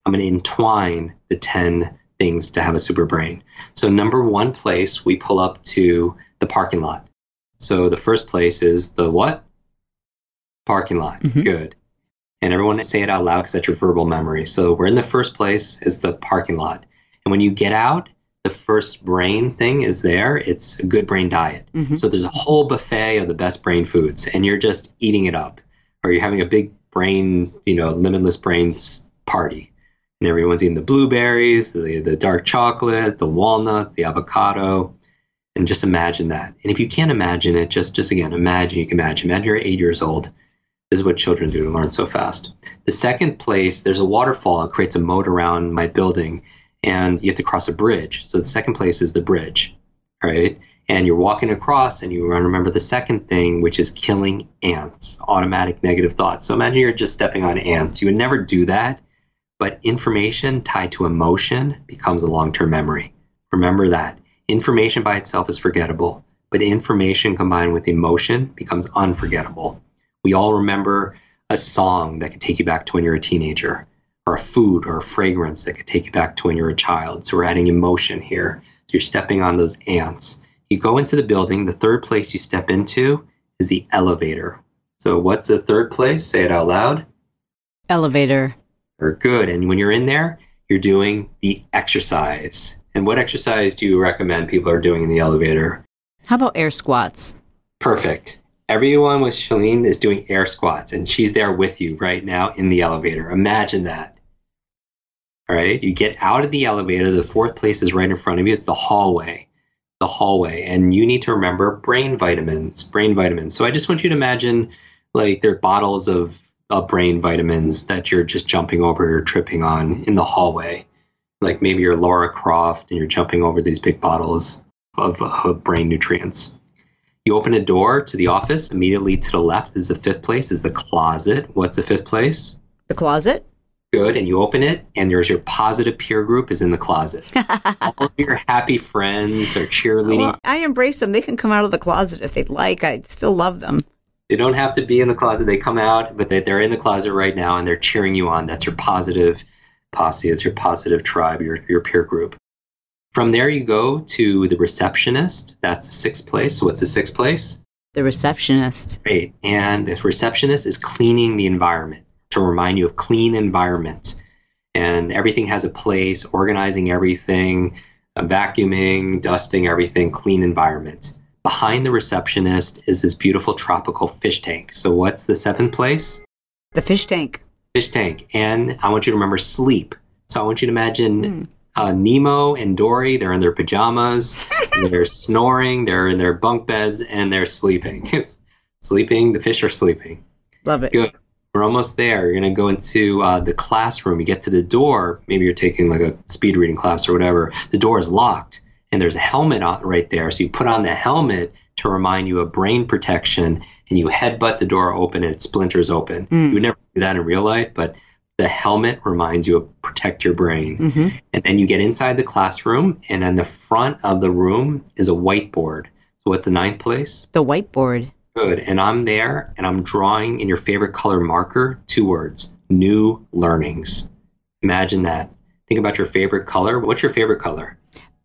I'm going to entwine the 10 things to have a super brain. So number one place we pull up to the parking lot. So the first place is the what? Parking lot. Mhm. good. And everyone say it out loud because that's your verbal memory. So we're in the first place is the parking lot and when you get out, the first brain thing is there. It's a good brain diet. Mhm. So there's a whole buffet of the best brain foods, and you're just eating it up. Or you're having a big brain, you know, limitless brains party. And everyone's eating the blueberries, the, the dark chocolate, the walnuts, the avocado. And just imagine that. And if you can't imagine it, just just again, imagine you can imagine. Imagine you're eight years old. This is what children do to learn so fast. The second place, there's a waterfall. It creates a moat around my building and you have to cross a bridge. So the second place is the bridge, right? And you're walking across, and you remember the second thing, which is killing ants, automatic negative thoughts. So imagine you're just stepping on ants. You would never do that, but information tied to emotion becomes a long term memory. Remember that. Information by itself is forgettable, but information combined with emotion becomes unforgettable. We all remember a song that can take you back to when you're a teenager or a food or a fragrance that could take you back to when you're a child. So we're adding emotion here. So you're stepping on those ants. You go into the building. The third place you step into is the elevator. So what's the third place? Say it out loud. Elevator. Or good. And when you're in there, you're doing the exercise. And what exercise do you recommend people are doing in the elevator? How about air squats? Perfect. Everyone with Chalene is doing air squats, and she's there with you right now in the elevator. Imagine that. All right, you get out of the elevator. The fourth place is right in front of you. It's the hallway. The hallway, and you need to remember brain vitamins. Brain vitamins. So I just want you to imagine, like, there are bottles of, of brain vitamins that you're just jumping over or tripping on in the hallway. Like maybe you're Laura Croft and you're jumping over these big bottles of, of brain nutrients. You open a door to the office. Immediately to the left is the fifth place, is the closet. What's the fifth place? The closet? Good. And you open it, and there's your positive peer group is in the closet. All your happy friends are cheerleading. Well, I embrace them. They can come out of the closet if they'd like. I still love them. They don't have to be in the closet. They come out, but they, they're in the closet right now, and they're cheering you on. That's your positive posse. It's your positive tribe, your, your peer group. From there, you go to the receptionist. That's the sixth place. So what's the sixth place? The receptionist. Great. And the receptionist is cleaning the environment to remind you of clean environment. And everything has a place, organizing everything, uh, vacuuming, dusting everything, clean environment. Behind the receptionist is this beautiful tropical fish tank. So what's the seventh place? The fish tank. Fish tank. And I want you to remember sleep. So I want you to imagine Hmm. uh, Nemo and Dory, they're in their pajamas, they're snoring, they're in their bunk beds, and they're sleeping. sleeping, the fish are sleeping. Love it. Good. We're almost there. You're going to go into uh, the classroom. You get to the door. Maybe you're taking like a speed reading class or whatever. The door is locked, and there's a helmet on, right there. So you put on the helmet to remind you of brain protection, and you headbutt the door open, and it splinters open. Mm. You would never do that in real life, but the helmet reminds you of protect your brain. hmm And then you get inside the classroom, and on the front of the room is a whiteboard. So what's the ninth place? The whiteboard. Good. And I'm there and I'm drawing in your favorite color marker two words new learnings. Imagine that. Think about your favorite color. What's your favorite color?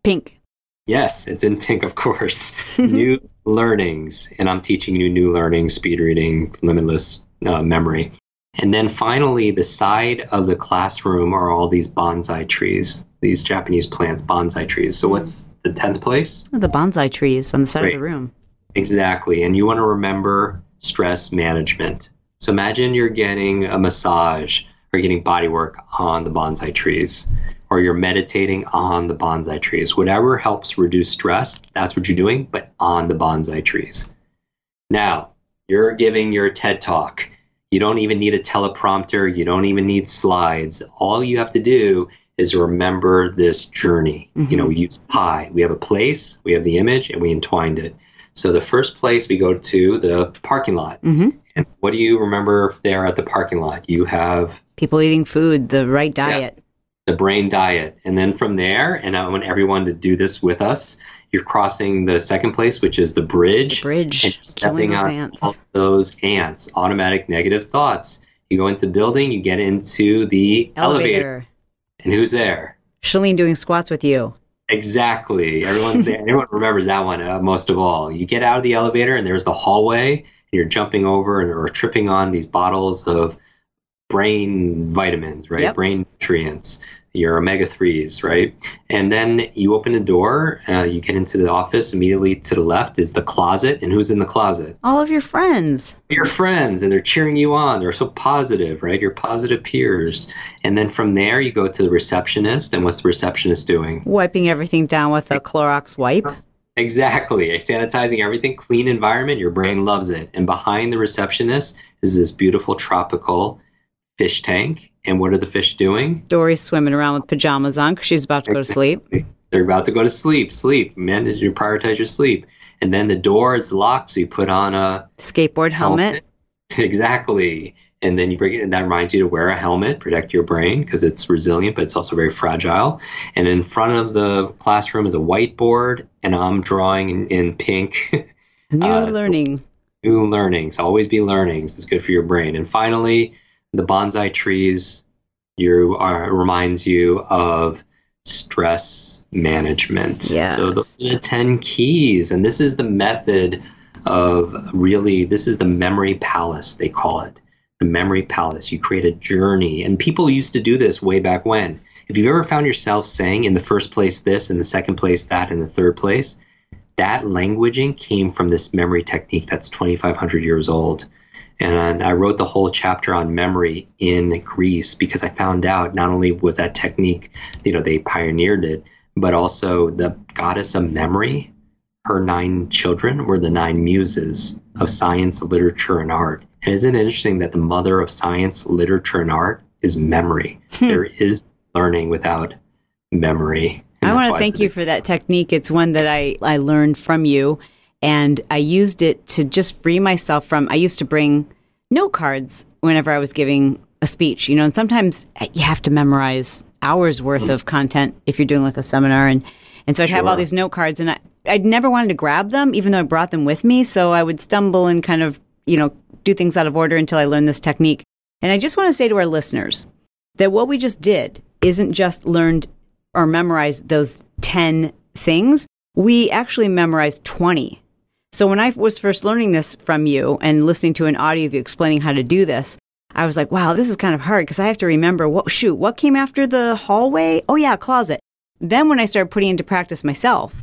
Pink. Yes, it's in pink, of course. new learnings. And I'm teaching you new learnings, speed reading, limitless uh, memory. And then finally, the side of the classroom are all these bonsai trees, these Japanese plants, bonsai trees. So what's the 10th place? The bonsai trees on the side Great. of the room. Exactly. And you want to remember stress management. So imagine you're getting a massage or getting body work on the bonsai trees, or you're meditating on the bonsai trees. Whatever helps reduce stress, that's what you're doing, but on the bonsai trees. Now, you're giving your TED talk. You don't even need a teleprompter, you don't even need slides. All you have to do is remember this journey. You know, mm-hmm. we use pie. We have a place, we have the image, and we entwined it. So the first place we go to the parking lot. hmm And what do you remember there at the parking lot? You have People eating food, the right diet. the brain diet. And then from there, and I want everyone to do this with us, you're crossing the second place, which is the bridge. The bridge, and killing those ants. all those ants, automatic negative thoughts. You go into the building, you get into the elevator. Elevator. And who's there? Chalene doing squats with you. Exactly. Everyone, everyone remembers that one uh, most of all. You get out of the elevator, and there's the hallway. And you're jumping over and or tripping on these bottles of brain vitamins, right? Yep. Brain nutrients, your omega threes, right? And then you open the door. Uh, you get into the office. Immediately to the left is the closet, and who's in the closet? All of your friends. your friends and they're cheering you on. They're so positive, right? Your positive peers. And then from there, you go to the receptionist. And what's the receptionist doing? Wiping everything down with a Clorox wipe. Exactly. Sanitizing everything, clean environment. Your brain loves it. And behind the receptionist is this beautiful tropical fish tank. And what are the fish doing? Dory's swimming around with pajamas on because she's about to go to sleep. They're about to go to sleep. Sleep. Man, did you prioritize your sleep? And then the door is locked, so you put on a Skateboard helmet. Exactly. And then you bring it, and that reminds you to wear a helmet, protect your brain because it's resilient, but it's also very fragile. And in front of the classroom is a whiteboard, and I'm drawing in, in pink. New Uh, learning. New learnings. Always be learnings. It's good for your brain. And finally, the bonsai trees. You are reminds you of stress management. Yes. So are the ten keys, and this is the method of really. This is the memory palace they call it. The memory palace. You create a journey, and people used to do this way back when. If you've ever found yourself saying in the first place this, in the second place that, in the third place, that languaging came from this memory technique that's 2,500 years old. And I wrote the whole chapter on memory in Greece because I found out not only was that technique, you know, they pioneered it, but also the goddess of memory, her nine children were the nine muses of science, literature, and art. And isn't it interesting that the mother of science, literature, and art is memory? Hmm. There is learning without memory. I want to thank you for that technique. It's one that I, I learned from you, and I used it to just free myself from. I used to bring note cards whenever I was giving a speech, you know, and sometimes you have to memorize hours worth of content if you're doing like a seminar. And, and so I'd have all these note cards, and I, I'd never wanted to grab them, even though I brought them with me. So I would stumble and kind of, you know, do things out of order until I learned this technique. And I just want to say to our listeners that what we just did isn't just learned or memorized those 10 things. We actually memorized 20. So when I was first learning this from you and listening to an audio of you explaining how to do this, I was like, wow, this is kind of hard because I have to remember what, shoot, what came after the hallway? Oh, yeah, closet. Then when I started putting into practice myself,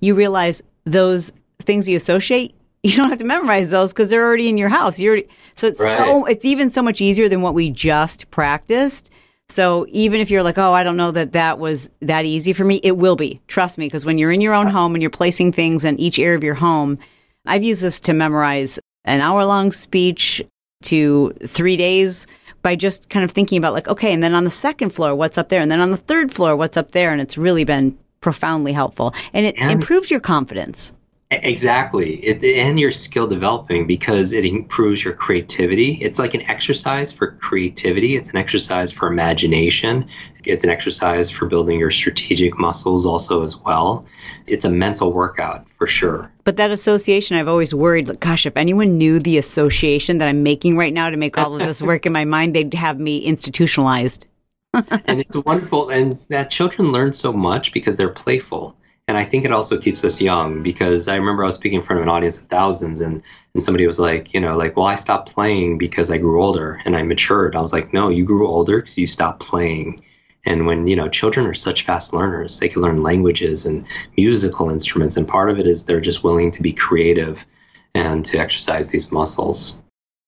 you realize those things you associate, you don't have to memorize those because they're already in your house. You're already, so it's so it's even so much easier than what we just practiced. So even if you're like, oh, I don't know that that was that easy for me, it will be. Trust me, because when you're in your own home and you're placing things in each area of your home, I've used this to memorize an hour long speech to three days by just kind of thinking about like, okay, and then on the second floor, what's up there? And then on the third floor, what's up there? And it's really been profoundly helpful. And it And- improves your confidence. Exactly. It, and your skill developing because it improves your creativity. It's like an exercise for creativity, it's an exercise for imagination, it's an exercise for building your strategic muscles also as well. It's a mental workout for sure. But that association, I've always worried, like, gosh, if anyone knew the association that I'm making right now to make all of this work in my mind, they'd have me institutionalized. and it's wonderful and that children learn so much because they're playful and i think it also keeps us young because i remember i was speaking in front of an audience of thousands and, and somebody was like you know like well i stopped playing because i grew older and i matured. I was like no you grew older because you stopped playing. And when you know children are such fast learners they can learn languages and musical instruments and part of it is they're just willing to be creative and to exercise these muscles.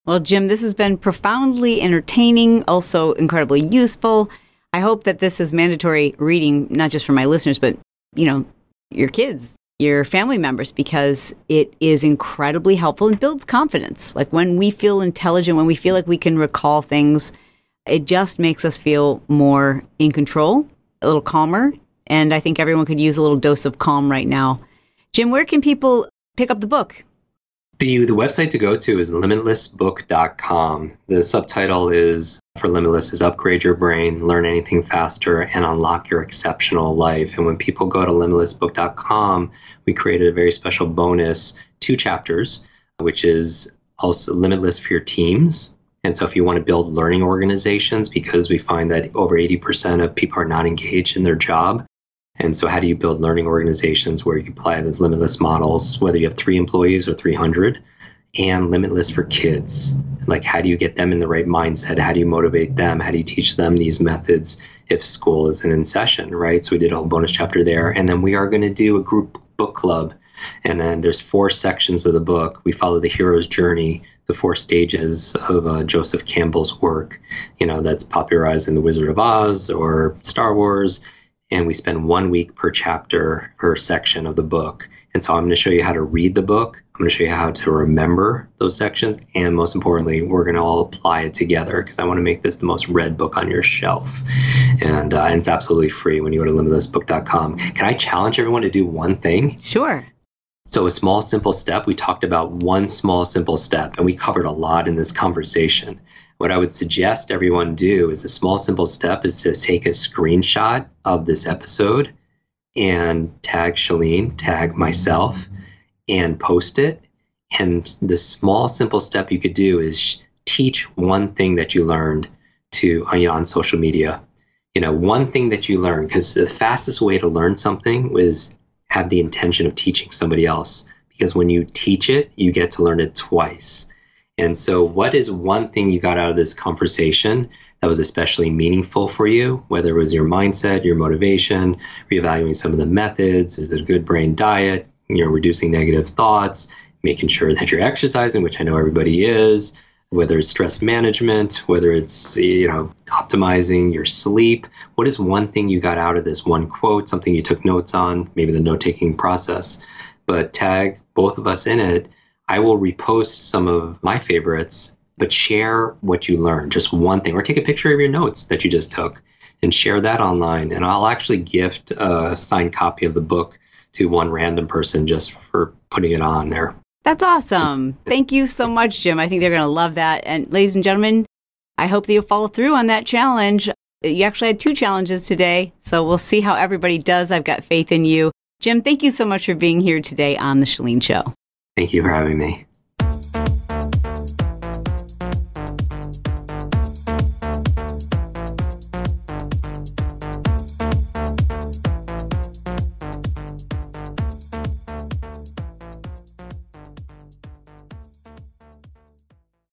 Well, Jim, this has been profoundly entertaining, also incredibly useful. I hope that this is mandatory reading, not just for my listeners, but, you know, your kids, your family members, because it is incredibly helpful and builds confidence. Like when we feel intelligent, when we feel like we can recall things, it just makes us feel more in control, a little calmer. And I think everyone could use a little dose of calm right now. Jim, where can people pick up the book? The, the website to go to is limitlessbook.com. The subtitle is for Limitless is upgrade your brain, learn anything faster, and unlock your exceptional life. And when people go to limitlessbook.com, we created a very special bonus, two chapters, which is also limitless for your teams. And so if you want to build learning organizations, because we find that over 80% of people are not engaged in their job. And so how do you build learning organizations where you apply the limitless models, whether you have three employees or 300? And Limitless for kids. Like, how do you get them in the right mindset? How do you motivate them? How do you teach them these methods if school isn't in session, right? So, we did a whole bonus chapter there. And then we are going to do a group book club. And then there's four sections of the book. We follow the hero's journey, the four stages of uh, Joseph Campbell's work, you know, that's popularized in The Wizard of Oz or Star Wars. And we spend one week per chapter, per section of the book. And so I'm going to show you how to read the book. I'm going to show you how to remember those sections. And most importantly, we're going to all apply it together because I want to make this the most read book on your shelf. And, uh, and it's absolutely free when you go to limitlessbook.com. Can I challenge everyone to do one thing? Sure. So, a small, simple step, we talked about one small, simple step, and we covered a lot in this conversation. What I would suggest everyone do is a small, simple step is to take a screenshot of this episode and tag Chalene, tag myself, and post it. And the small, simple step you could do is teach one thing that you learned to uh, on, on social media. You know, one thing that you learned, because the fastest way to learn something is have the intention of teaching somebody else. Because when you teach it, you get to learn it twice. And so, what is one thing you got out of this conversation that was especially meaningful for you, whether it was your mindset, your motivation, reevaluating some of the methods, is it a good brain diet, you know, reducing negative thoughts, making sure that you're exercising, which I know everybody is, whether it's stress management, whether it's, you know, optimizing your sleep. What is one thing you got out of this one quote, something you took notes on, maybe the note taking process, but tag both of us in it. I will repost some of my favorites but share what you learned, just one thing, or take a picture of your notes that you just took and share that online. And I'll actually gift a signed copy of the book to one random person just for putting it on there. That's awesome. Thank you so much, Jim. I think they're going to love that. And ladies and gentlemen, I hope that you follow through on that challenge. You actually had two challenges today, so we'll see how everybody does. I've got faith in you. Jim, thank you so much for being here today on The Chalene Show. Thank you for having me.